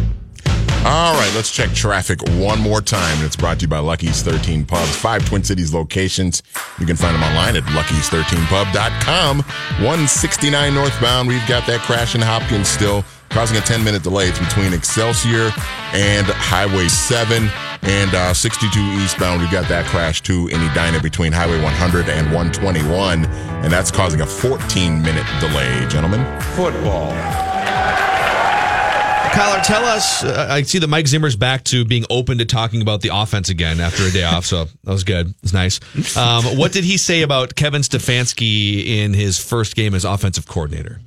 Speaker 3: All right, let's check traffic one more time. And it's brought to you by Lucky's 13 Pubs, five Twin Cities locations. You can find them online at lucky's13pub.com. 169 northbound, we've got that crash in Hopkins still, causing a 10 minute delay. It's between Excelsior and Highway 7. And uh, 62 eastbound, we've got that crash too in Edina between Highway 100 and 121. And that's causing a 14 minute delay, gentlemen.
Speaker 4: Football. Kyler, tell us. Uh, I see that Mike Zimmer's back to being open to talking about the offense again after a day off, so that was good. It's nice. Um, what did he say about Kevin Stefanski in his first game as offensive coordinator?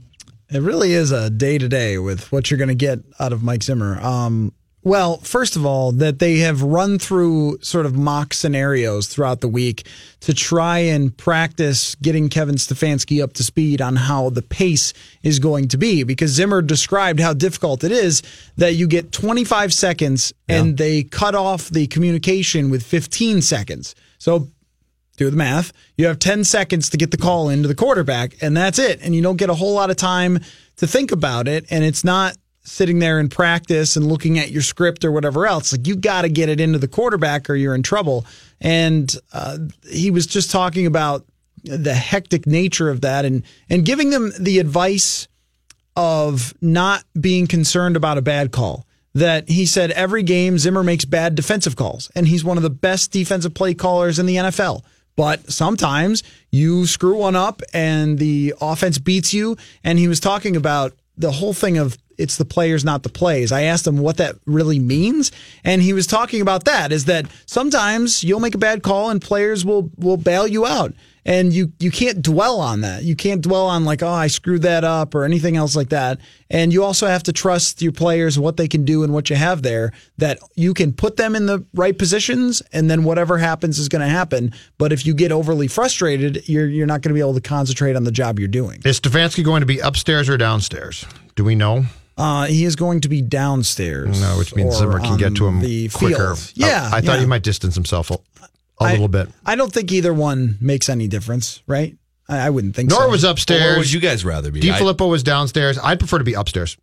Speaker 5: It really is a day to day with what you're going to get out of Mike Zimmer. Um, well, first of all, that they have run through sort of mock scenarios throughout the week to try and practice getting Kevin Stefanski up to speed on how the pace is going to be. Because Zimmer described how difficult it is that you get 25 seconds and they cut off the communication with 15 seconds. So do the math. You have 10 seconds to get the call into the quarterback, and that's it. And you don't get a whole lot of time to think about it. And it's not sitting there in practice and looking at your script or whatever else. Like you got to get it into the quarterback or you're in trouble. And uh, he was just talking about the hectic nature of that and and giving them the advice of not being concerned about a bad call. That he said every game Zimmer makes bad defensive calls, and he's one of the best defensive play callers in the NFL. But sometimes you screw one up and the offense beats you. And he was talking about the whole thing of it's the players, not the plays. I asked him what that really means, and he was talking about that. Is that sometimes you'll make a bad call and players will will bail you out, and you you can't dwell on that. You can't dwell on like oh I screwed that up or anything else like that. And you also have to trust your players what they can do and what you have there. That you can put them in the right positions, and then whatever happens is going to happen. But if you get overly frustrated, you're you're not going to be able to concentrate on the job you're doing.
Speaker 6: Is Stefanski going to be upstairs or downstairs? Do we know?
Speaker 5: Uh, he is going to be downstairs.
Speaker 6: No, which means Zimmer can get to him
Speaker 5: the
Speaker 6: quicker.
Speaker 5: field. Yeah,
Speaker 6: I, I thought
Speaker 5: yeah.
Speaker 6: he might distance himself a, a
Speaker 5: I-
Speaker 6: little bit.
Speaker 5: I don't think either one makes any difference, right? I, I wouldn't think so.
Speaker 6: Nor was upstairs.
Speaker 4: Where would you guys rather be?
Speaker 6: DeFilippo was downstairs. I'd prefer to be upstairs.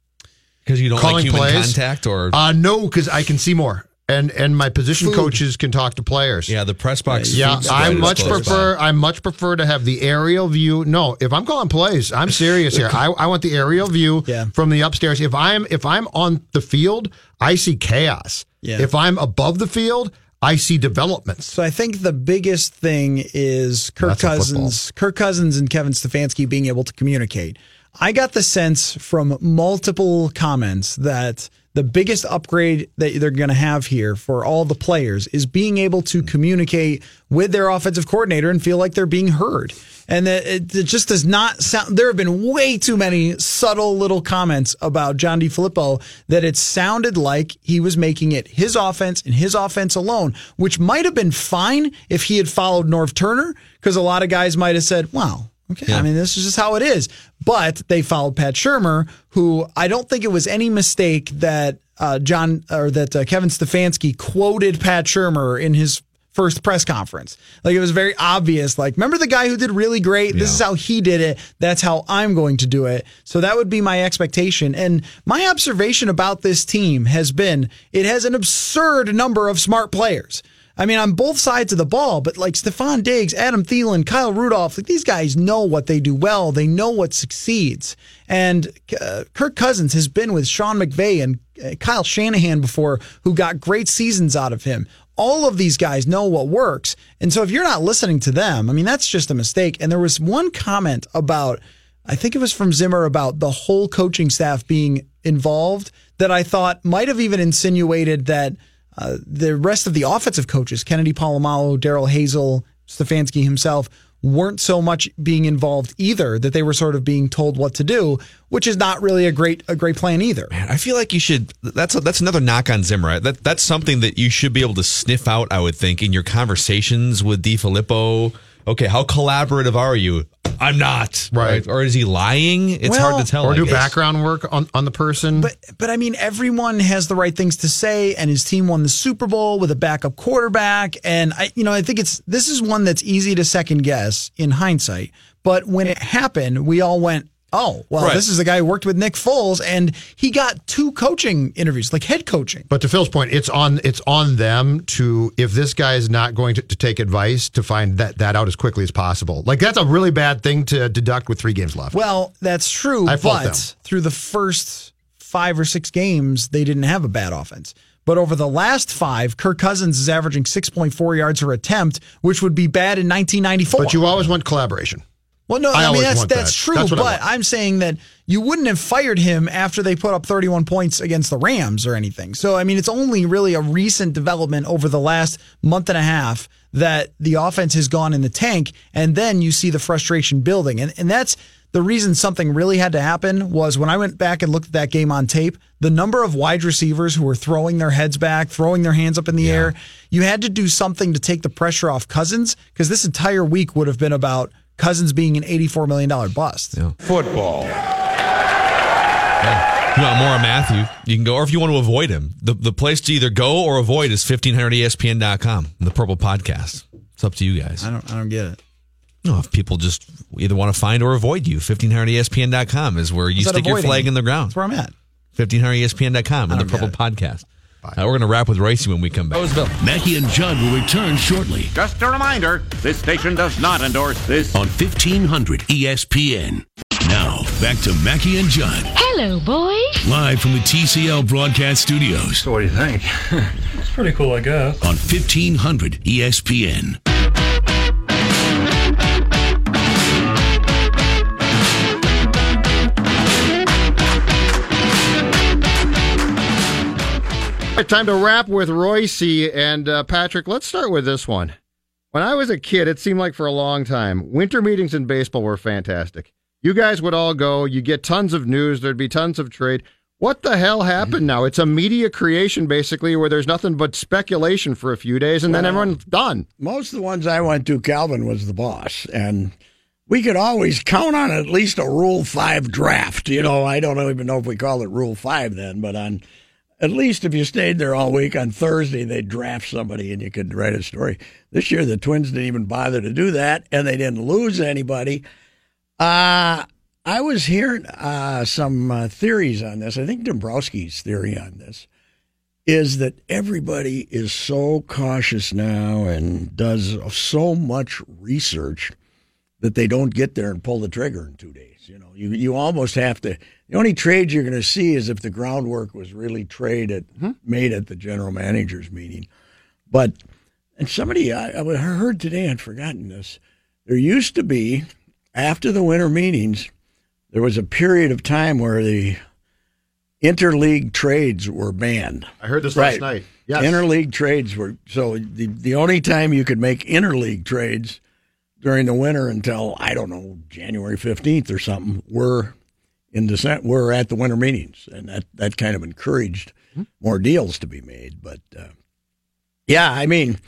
Speaker 4: Because you don't
Speaker 6: Calling
Speaker 4: like human
Speaker 6: plays?
Speaker 4: contact, or
Speaker 6: Uh, no, because I can see more, and and my position
Speaker 5: Food.
Speaker 6: coaches can talk to players.
Speaker 4: yeah, the press box.
Speaker 6: Yeah,
Speaker 4: food
Speaker 6: I much prefer.
Speaker 4: by.
Speaker 6: I much prefer to have the aerial view. No, if I'm calling plays, I'm serious here. I, I want the aerial view
Speaker 5: Yeah.
Speaker 6: from the upstairs. If I'm if I'm on the field, I see chaos.
Speaker 5: Yeah.
Speaker 6: If I'm above the field, I see developments.
Speaker 5: So I think the biggest thing is Kirk
Speaker 6: That's.
Speaker 5: Cousins, Kirk Cousins and Kevin Stefanski being able to communicate. I got the sense from multiple comments that the biggest upgrade that they're going to have here for all the players is being able to communicate with their offensive coordinator and feel like they're being heard. And that it, it just does not sound. There have been way too many subtle little comments about John DeFilippo that it sounded like he was making it his offense and his offense alone, which might have been fine if he had followed Norv Turner, because a lot of guys might have said, "Wow, Okay. I mean, this is just how it is. But they followed Pat Shurmur, who I don't think it was any mistake that uh, John or that uh, Kevin Stefanski quoted Pat Shurmur in his first press conference. Like it was very obvious. Like, remember the guy who did really great? This is how he did it. That's how I'm going to do it. So that would be my expectation. And my observation about this team has been it has an absurd number of smart players. I mean, on both sides of the ball, but like Stefon Diggs, Adam Thielen, Kyle Rudolph, like these guys know what they do well. They know what succeeds. And uh, Kirk Cousins has been with Sean McVay and uh, Kyle Shanahan before, who got great seasons out of him. All of these guys know what works. And so if you're not listening to them, I mean, that's just a mistake. And there was one comment about, I think it was from Zimmer about the whole coaching staff being involved that I thought might have even insinuated that uh, the rest of the offensive coaches, Kennedy Polamalu, Darrell Hazell, Stefanski himself, weren't so much being involved either. That they were sort of being told what to do, which is not really a great a great plan either.
Speaker 4: Man, I feel like you should. That's that's another knock on Zimmer. That that's something that you should be able to sniff out. I would think in your conversations with DeFilippo. Okay, how collaborative are you? I'm not.
Speaker 6: Right.
Speaker 4: Or is he lying? It's
Speaker 5: Well-
Speaker 4: hard to tell.
Speaker 6: or
Speaker 4: I
Speaker 6: do
Speaker 4: guess.
Speaker 6: background work on, on the person.
Speaker 5: But but I mean, everyone has the right things to say, and his team won the Super Bowl with a backup quarterback. And I, you know, I think it's this is one that's easy to second guess in hindsight. But when it happened, we all went, "Oh, well,
Speaker 4: Right.
Speaker 5: this is the guy who worked with Nick Foles, and he got two coaching interviews, like head coaching."
Speaker 6: But to Phil's point, it's on it's on them to if this guy is not going to, to take advice to find that that out as quickly as possible. Like that's a really bad thing to deduct with three games left.
Speaker 5: Well, that's true,
Speaker 6: I fault
Speaker 5: but
Speaker 6: them.
Speaker 5: through the first five or six games, they didn't have a bad offense. But over the last five, Kirk Cousins is averaging 6.4 yards per attempt, which would be bad in 1994.
Speaker 6: but you always want collaboration.
Speaker 5: Well, no,
Speaker 6: I
Speaker 5: I, mean that's that's
Speaker 6: that.
Speaker 5: true,
Speaker 6: That's
Speaker 5: but. I'm saying that you wouldn't have fired him after they put up 31 points against the Rams or anything. So I mean, it's only really a recent development over the last month and a half that the offense has gone in the tank, and then you see the frustration building, and and that's the reason something really had to happen was when I went back and looked at that game on tape. The number of wide receivers who were throwing their heads back, throwing their hands up in the air, you had to do something to take the pressure off Cousins because this entire week would have been about Cousins being an $84 million bust.
Speaker 10: Football.
Speaker 4: If you want more on Matthew, you can go, or if you want to avoid him, the, the place to either go or avoid is 1500ESPN.com, the Purple Podcast. It's up to you guys.
Speaker 5: I don't, I don't get it.
Speaker 4: No, if people just either want to find or avoid you, 1500ESPN.com is where you
Speaker 5: Is that
Speaker 4: stick your flag in the ground.
Speaker 5: That's where I'm at.
Speaker 4: 1500ESPN.com and the Purple
Speaker 5: it.
Speaker 4: Podcast. Uh, we're going to wrap with Royce when we come back.
Speaker 9: Mackey and Judd will return shortly
Speaker 10: Just a reminder this station does not endorse this.
Speaker 9: on 1500 ESPN. Now, back to Mackey and Judd,
Speaker 11: Hello, boys.
Speaker 9: live from the TCL broadcast studios
Speaker 10: So what do you think?
Speaker 12: It's pretty cool, I guess.
Speaker 9: on E 1500 ESPN.
Speaker 6: Time to wrap with Royce and uh, Patrick. Let's start with this one. When I was a kid, it seemed like for a long time, winter meetings in baseball were fantastic. You guys would all go, you get tons of news, there'd be tons of trade. What the hell happened now? It's a media creation basically where there's nothing but speculation for a few days and then everyone's done.
Speaker 13: Most of the ones I went to, Calvin was the boss, and we could always count on at least a Rule Five draft. You know, I don't even know if we called it Rule Five then, but on at least if you stayed there all week on Thursday, they'd draft somebody and you could write a story. This year, the Twins didn't even bother to do that, and they didn't lose anybody. Uh, I was hearing uh, some uh, theories on this. I think Dombrowski's theory on this is that everybody is so cautious now and does so much research that they don't get there and pull the trigger in two days. You know, you you almost have to. The only trade you're going to see is if the groundwork was really traded hmm? made at the general managers meeting. But and somebody I, I heard today, I'd forgotten this. There used to be after the winter meetings, there was a period of time where the interleague trades were banned.
Speaker 6: I heard this last night. Yes.
Speaker 13: Interleague trades were so the the only time you could make interleague trades during the winter until I don't know January fifteenth or something were in December were at the winter meetings, and that that kind of encouraged more deals to be made. But uh, yeah, I mean,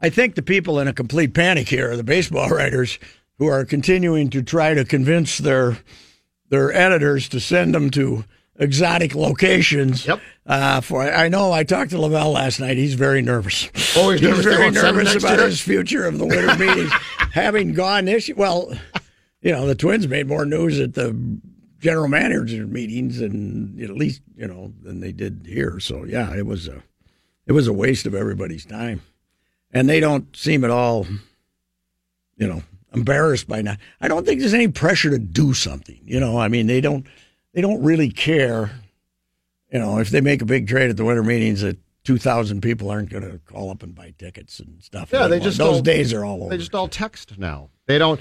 Speaker 13: I think the people in a complete panic here are the baseball writers who are continuing to try to convince their their editors to send them to exotic locations. Yep. Uh, for I know I talked to Lavelle last night. He's very nervous.
Speaker 6: Oh, he's nervous
Speaker 13: very
Speaker 6: won't send him
Speaker 13: nervous about
Speaker 6: year?
Speaker 13: his future of the winter meetings, having gone this. Well, you know, the Twins made more news at the general manager meetings, and at least you know than they did here. So yeah, it was a it was a waste of everybody's time, and they don't seem at all, you know, embarrassed by not. I don't think there's any pressure to do something. You know, I mean, they don't they don't really care. You know, if they make a big trade at the winter meetings, that two thousand people aren't going to call up and buy tickets and stuff.
Speaker 6: Yeah, they just
Speaker 13: those
Speaker 6: all-
Speaker 13: days are all over.
Speaker 6: They just all text now. They don't.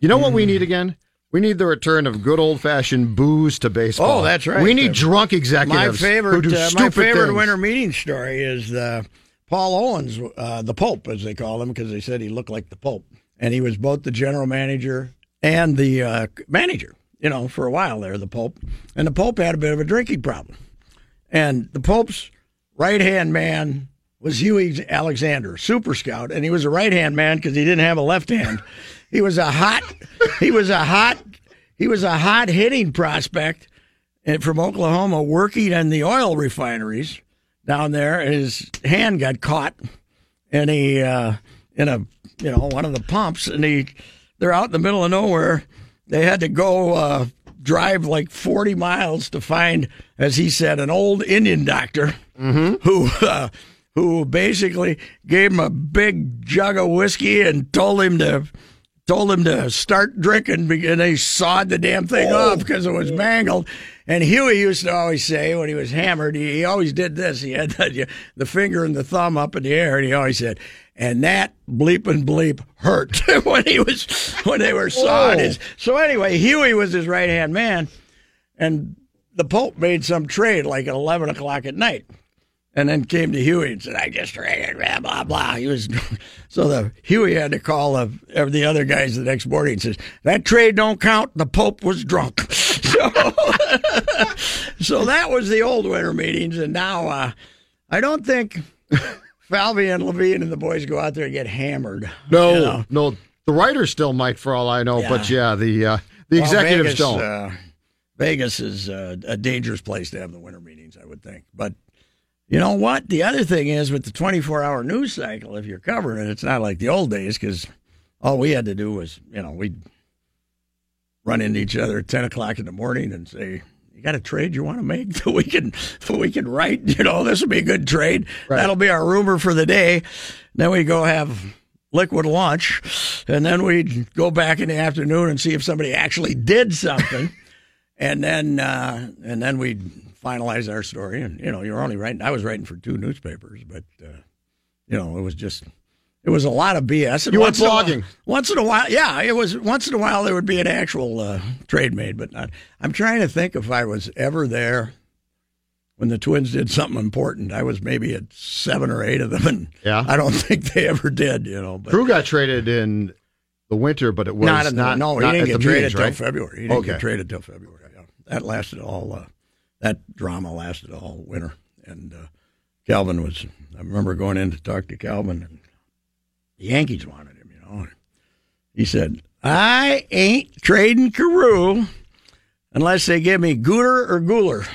Speaker 6: You know what we need mm. again? We need the return of good old fashioned booze to baseball.
Speaker 13: Oh, that's right.
Speaker 6: We need
Speaker 13: Uh,
Speaker 6: drunk
Speaker 13: My
Speaker 6: executives. who do
Speaker 13: uh, my favorite
Speaker 6: things.
Speaker 13: winter meeting story is uh, Paul Owens, uh, the Pope, as they call him, because they said he looked like the Pope, and he was both the general manager and the uh, manager. You know, for a while there, the Pope, and the Pope had a bit of a drinking problem, and the Pope's right hand man was Huey Alexander, super scout, and he was a right hand man because he didn't have a left hand. he was a hot, he was a hot, he was a hot hitting prospect and from Oklahoma working in the oil refineries down there. His hand got caught and he uh, in a you know one of the pumps, and he they're out in the middle of nowhere. They had to go uh, drive like forty miles to find, as he said, an old Indian doctor who. Uh, who basically gave him a big jug of whiskey and told him to told him to start drinking, and they sawed the damn thing off oh, because it was mangled. And Huey used to always say when he was hammered, he, he always did this. He had the, the finger and the thumb up in the air, and he always said, "And that bleep and bleep hurt when he was when they were sawing his." So anyway, Huey was his right hand man, and the Pope made some trade like at eleven o'clock at night and then came to Huey and said, "I just traded blah blah blah." He was so the Huey had to call the, the other guys the next morning and says, "That trade don't count. The Pope was drunk." So, so that was the old winter meetings, and now uh, I don't think Falvey and Levine and the boys go out there and get hammered.
Speaker 6: No,
Speaker 13: you know?
Speaker 6: no. The writers still might, for all I know, but yeah, the uh, the
Speaker 13: Well,
Speaker 6: executives
Speaker 13: Vegas,
Speaker 6: don't.
Speaker 13: Uh, Vegas is uh, a dangerous place to have the winter meetings, I would think. But you know what? The other thing is with the 24 hour news cycle, if you're covering it, it's not like the old days because all we had to do was, you know, we'd run into each other at 10 o'clock in the morning and say, you got a trade you want to make that we can that we can write? You know, this would be a good trade. That'll be our rumor for the day. Then we go have liquid lunch, and then we'd go back in the afternoon and see if somebody actually did something, and then uh, and then we'd finalize our story. And you know, you're only writing. I was writing for two newspapers, but uh, you know, it was just. It was a lot of BS. And
Speaker 6: You were
Speaker 13: once in a while-
Speaker 6: blogging.
Speaker 13: once in a while, yeah, it was. Once in a while, there would be an actual uh, trade made, but not. I'm trying to think if I was ever there when the Twins did something important. I was maybe at seven or eight of them, and
Speaker 6: Yeah.
Speaker 13: I don't think they ever did. You know, but
Speaker 6: Drew got traded in the winter, but it was
Speaker 13: not,
Speaker 6: not.
Speaker 13: in the, no, he
Speaker 6: not
Speaker 13: didn't
Speaker 6: at
Speaker 13: get traded
Speaker 6: meetings,
Speaker 13: till
Speaker 6: right?
Speaker 13: February. He didn't
Speaker 6: Okay.
Speaker 13: get traded till February. That lasted all. Uh, that drama lasted all winter, and uh, Calvin was. I remember going in to talk to Calvin, and the Yankees wanted him. You know, he said, "I ain't trading Carew unless they give me Gooter or Gooler."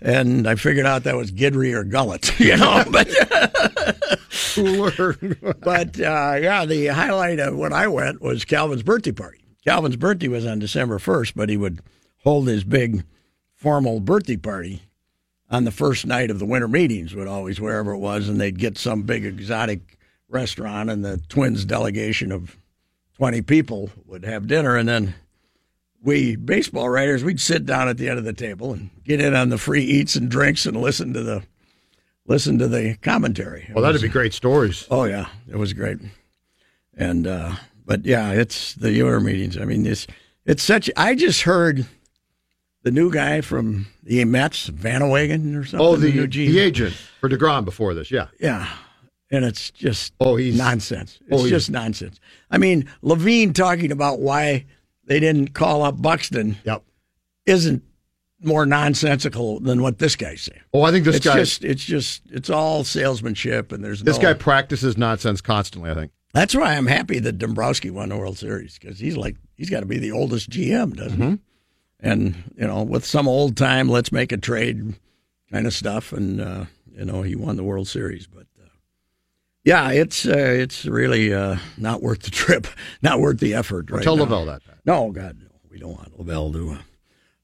Speaker 13: And I figured out that was Guidry or Gullett, you know. But but uh, yeah, the highlight of when I went was Calvin's birthday party. Calvin's birthday was on December 1st, but he would hold his big formal birthday party on the first night of the winter meetings, would always, wherever it was, and they'd get some big exotic restaurant, and the Twins delegation of 20 people would have dinner, and then we baseball writers, we'd sit down at the end of the table and get in on the free eats and drinks and listen to the listen to the commentary. It
Speaker 6: Well, that'd
Speaker 13: was-
Speaker 6: be great stories.
Speaker 13: Oh yeah, it was great. And uh but yeah, it's the Ewer meetings. I mean, this it's such. I just heard the new guy from the Mets, Van Wagenen or something.
Speaker 6: Oh, the,
Speaker 13: new
Speaker 6: the agent for deGrom before this, yeah.
Speaker 13: Yeah. And it's just
Speaker 6: oh, he's
Speaker 13: nonsense. It's
Speaker 6: oh,
Speaker 13: just nonsense. I mean, Levine talking about why they didn't call up Buxton
Speaker 6: yep.
Speaker 13: isn't more nonsensical than what this guy's saying.
Speaker 6: Oh, I think this
Speaker 13: it's
Speaker 6: guy-
Speaker 13: just it's just it's all salesmanship and there's
Speaker 6: This
Speaker 13: no,
Speaker 6: guy practices nonsense constantly. I think.
Speaker 13: That's why I'm happy that Dombrowski won the World Series because he's like he's got to be the oldest GM, doesn't
Speaker 6: Mm-hmm.
Speaker 13: he? And you know, with some old time, let's make a trade kind of stuff, and uh, you know, he won the World Series. But uh, yeah, it's uh, it's really uh, not worth the trip, not worth the effort.
Speaker 6: Well,
Speaker 13: Right
Speaker 6: tell
Speaker 13: now.
Speaker 6: Lavelle that.
Speaker 13: No, God, no, we don't want Lavelle to. Uh,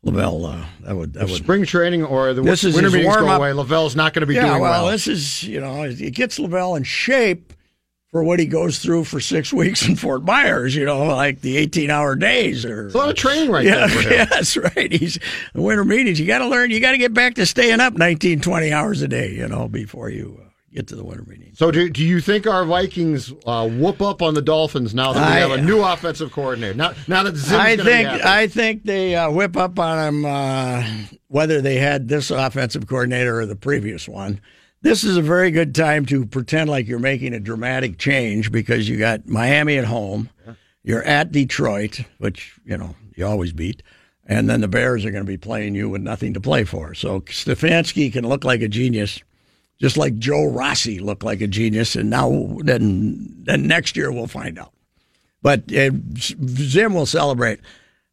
Speaker 13: Lavelle, uh, that would that
Speaker 6: If
Speaker 13: would
Speaker 6: spring training or the
Speaker 13: This is
Speaker 6: winter meetings go away, Lavelle's not going to be
Speaker 13: yeah,
Speaker 6: doing
Speaker 13: well,
Speaker 6: well.
Speaker 13: this is you know it gets Lavelle in shape for what he goes through for six weeks in Fort Myers. You know, like the eighteen-hour days or
Speaker 6: It's a lot of training right
Speaker 13: yeah,
Speaker 6: there
Speaker 13: yeah, that's right. He's the winter meetings. You got to learn. You got to get back to staying up 19, 20 hours a day. You know, before you uh, get to the winter meetings.
Speaker 6: So, do, do you think our Vikings uh, whoop up on the Dolphins now that we
Speaker 13: I-
Speaker 6: have a new offensive coordinator? Now, now that Zim's
Speaker 13: I think? I think they uh, whip up on him uh, whether they had this offensive coordinator or the previous one. This is a very good time to pretend like you're making a dramatic change because you got Miami at home, you're at Detroit, which you know you always beat, and then the Bears are going to be playing you with nothing to play for. So Stefanski can look like a genius, just like Joe Rossi looked like a genius, and now then then next year we'll find out but uh, Zim will celebrate.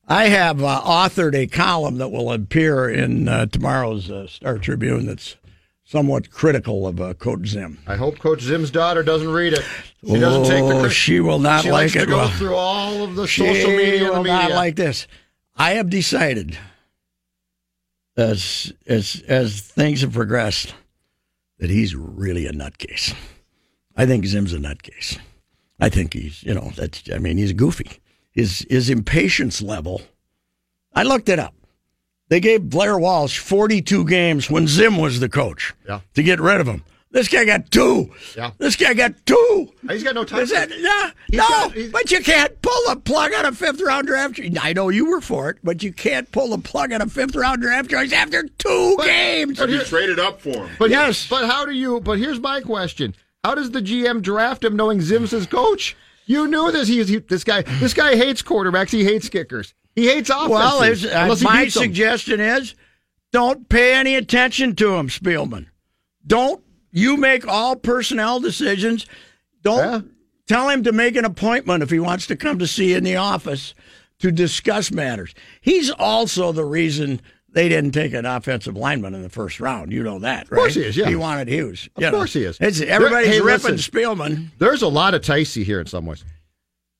Speaker 13: I have uh, authored a column that will appear in uh, tomorrow's uh, Star Tribune that's somewhat critical of uh, Coach Zim.
Speaker 6: I hope Coach Zim's daughter doesn't read it. She doesn't take the.
Speaker 13: Oh,
Speaker 6: cri-
Speaker 13: she will not
Speaker 6: she
Speaker 13: like it.
Speaker 6: to go
Speaker 13: Well,
Speaker 6: through all of the
Speaker 13: she
Speaker 6: social media and
Speaker 13: will not like this. I have decided, as as as things have progressed, that he's really a nutcase. I think Zim's a nutcase. I think he's, you know, that's. I mean, he's goofy. His his impatience level. I looked it up. They gave Blair Walsh 42 games when Zim was the coach
Speaker 6: Yeah.
Speaker 13: to get rid of him. This guy got two.
Speaker 6: Yeah.
Speaker 13: This guy got two.
Speaker 6: He's got no time.
Speaker 13: Is that, yeah,
Speaker 6: He's
Speaker 13: no,
Speaker 6: got-
Speaker 13: but you can't pull the plug on a fifth round draft. I know you were for it, but you can't pull the plug on a fifth round draft choice after two games.
Speaker 3: But you traded up for him.
Speaker 6: But
Speaker 13: Yes.
Speaker 6: But how do you? But here's my question: How does the GM draft him knowing Zim's his coach? You knew this. He's he, this guy. This guy hates quarterbacks. He hates kickers. He hates offenses.
Speaker 13: Well, it's, uh, my suggestion is don't pay any attention to him, Spielman. Don't you make all personnel decisions. Don't tell him to make an appointment if he wants to come to see you in the office to discuss matters. He's also the reason they didn't take an offensive lineman in the first round. You know that, right?
Speaker 6: Of course he is, yeah.
Speaker 13: He wanted Hughes.
Speaker 6: Of
Speaker 13: You know,
Speaker 6: course he is.
Speaker 13: It's, everybody's
Speaker 6: Hey,
Speaker 13: ripping
Speaker 6: listen.
Speaker 13: Spielman.
Speaker 6: There's a lot of Ticey here in some ways.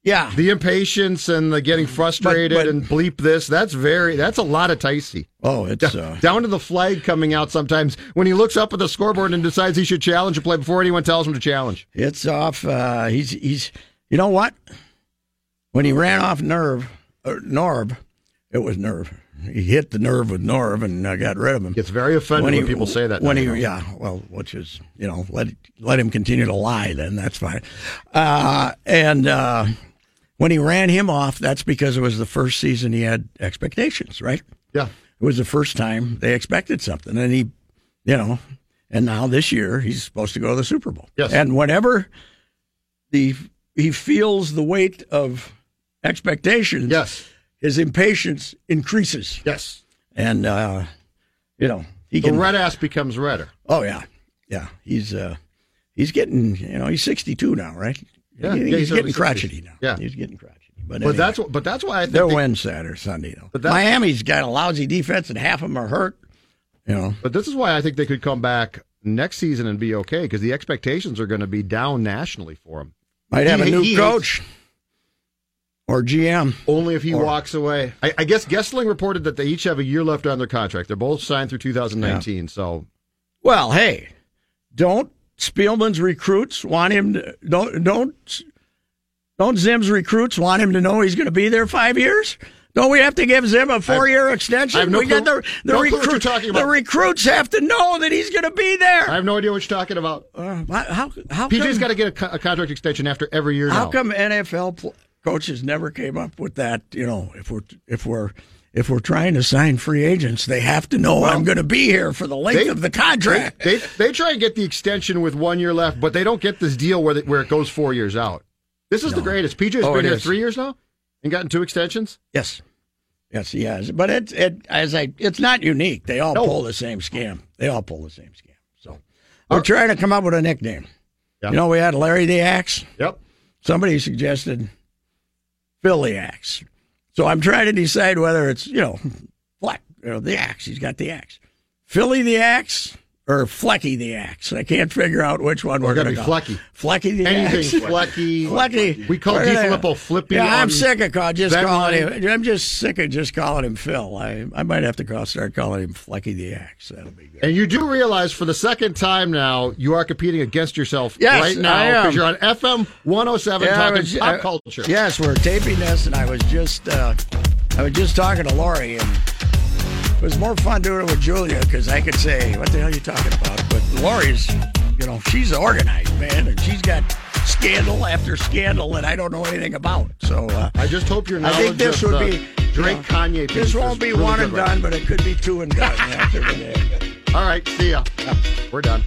Speaker 13: Yeah.
Speaker 6: The impatience and the getting frustrated
Speaker 13: But- but-
Speaker 6: and bleep this, that's very, that's a lot of Ticey.
Speaker 13: Oh, it's uh,
Speaker 6: Down to the flag coming out sometimes when he looks up at the scoreboard and decides he should challenge a play before anyone tells him to challenge.
Speaker 13: it's off. Uh, he's he's. You know what? When he ran off nerve, or Norb, it was nerve. He hit the nerve with Norv and uh, got rid of him.
Speaker 6: It's very offended when, people say that.
Speaker 13: When
Speaker 6: now,
Speaker 13: he,
Speaker 6: you know.
Speaker 13: yeah, well, which is you know let let him continue to lie. Then that's fine. Uh, and uh, when he ran him off, that's because it was the first season he had expectations, right?
Speaker 6: Yeah.
Speaker 13: It was the first time they expected something, and he, you know, and now this year he's supposed to go to the Super Bowl.
Speaker 6: Yes.
Speaker 13: And whenever the he feels the weight of expectations,
Speaker 6: Yes.
Speaker 13: his impatience increases.
Speaker 6: Yes.
Speaker 13: And uh, you know he
Speaker 6: The
Speaker 13: can.
Speaker 6: red ass becomes redder.
Speaker 13: oh yeah, yeah. He's uh, he's getting you know he's sixty two now, right?
Speaker 6: Yeah,
Speaker 13: He-
Speaker 6: yeah,
Speaker 13: he's,
Speaker 6: he's
Speaker 13: getting crotchety
Speaker 6: 60s.
Speaker 13: now.
Speaker 6: Yeah.
Speaker 13: he's getting crotchety. But,
Speaker 6: But
Speaker 13: anyway,
Speaker 6: that's but that's why I think
Speaker 13: they'll
Speaker 6: they-
Speaker 13: win Saturday, Sunday though.
Speaker 6: But that-
Speaker 13: Miami's got a lousy defense, and half of them are hurt. You know,
Speaker 6: But this is why I think they could come back next season and be okay because the expectations are going to be down nationally for him.
Speaker 13: might have a new
Speaker 6: he
Speaker 13: coach or GM.
Speaker 6: Only if he
Speaker 13: Or-
Speaker 6: walks away. I, I guess Goessling reported that they each have a year left on their contract. They're both signed through 2019. So
Speaker 13: Well, hey, don't Spielman's recruits want him to don't don't don't Zim's recruits want him to know he's going to be there five years? Don't we have to give Zim a four-year extension?
Speaker 6: I no
Speaker 13: we got
Speaker 6: clue-
Speaker 13: the the,
Speaker 6: no clue what
Speaker 13: recruit- the recruits have to know that he's going to be there.
Speaker 6: I have no idea what you're talking about.
Speaker 13: Uh, how how
Speaker 6: PJ's got to get a, a contract extension after every year
Speaker 13: how
Speaker 6: now.
Speaker 13: come NFL pl- coaches never came up with that? You know, if we're if we're if we're trying to sign free agents, they have to know I'm going to be here for the length
Speaker 6: They-
Speaker 13: of the contract.
Speaker 6: They, they they try and get the extension with one year left, but they don't get this deal where where it goes four years out. This is the greatest. PJ's
Speaker 13: Oh,
Speaker 6: been here
Speaker 13: is.
Speaker 6: three years now and gotten two extensions.
Speaker 13: Yes. Yes, he has. But it's it as I it's not unique. They all
Speaker 6: No.
Speaker 13: pull the same scam. They all pull the same scam. So we're trying to come up with a nickname. You know, we had Larry the Axe.
Speaker 6: Yep.
Speaker 13: Somebody suggested Phil the Axe. So I'm trying to decide whether it's, you know, Fleck, you know, the axe. He's got the axe. Philly the axe or Flecky the axe. I can't figure out which one we're
Speaker 6: gotta
Speaker 13: going to
Speaker 6: be
Speaker 13: go.
Speaker 6: Flecky.
Speaker 13: Flecky the
Speaker 6: Anything
Speaker 13: axe.
Speaker 6: Flecky.
Speaker 13: Flecky.
Speaker 6: We call
Speaker 13: We're
Speaker 6: D.
Speaker 13: gonna-
Speaker 6: Filippo Flippy.
Speaker 13: Yeah, I'm sick of call, just calling
Speaker 6: line.
Speaker 13: him. I'm just sick of just calling him Phil. I I might have to call, start calling him Flecky the Axe. That'll be good.
Speaker 6: And you do realize for the second time now, you are competing against yourself
Speaker 13: Yes,
Speaker 6: right now because you're on FM 107
Speaker 13: Yeah,
Speaker 6: talking
Speaker 13: was-
Speaker 6: pop
Speaker 13: uh,
Speaker 6: culture.
Speaker 13: Yes, we're taping this, and I was just uh, I was just talking to Lori, and was more fun doing it with Julia because I could say, "What the hell are you talking about?" But Lori's, you know, she's organized, man, and she's got scandal after scandal that I don't know anything about. So uh,
Speaker 6: I just hope your
Speaker 13: I think this would be
Speaker 6: Drake
Speaker 13: you know,
Speaker 6: Kanye.
Speaker 13: This won't be
Speaker 6: really
Speaker 13: one and
Speaker 6: right
Speaker 13: done, but it could be two and done after today.
Speaker 6: All right, see ya. We're done.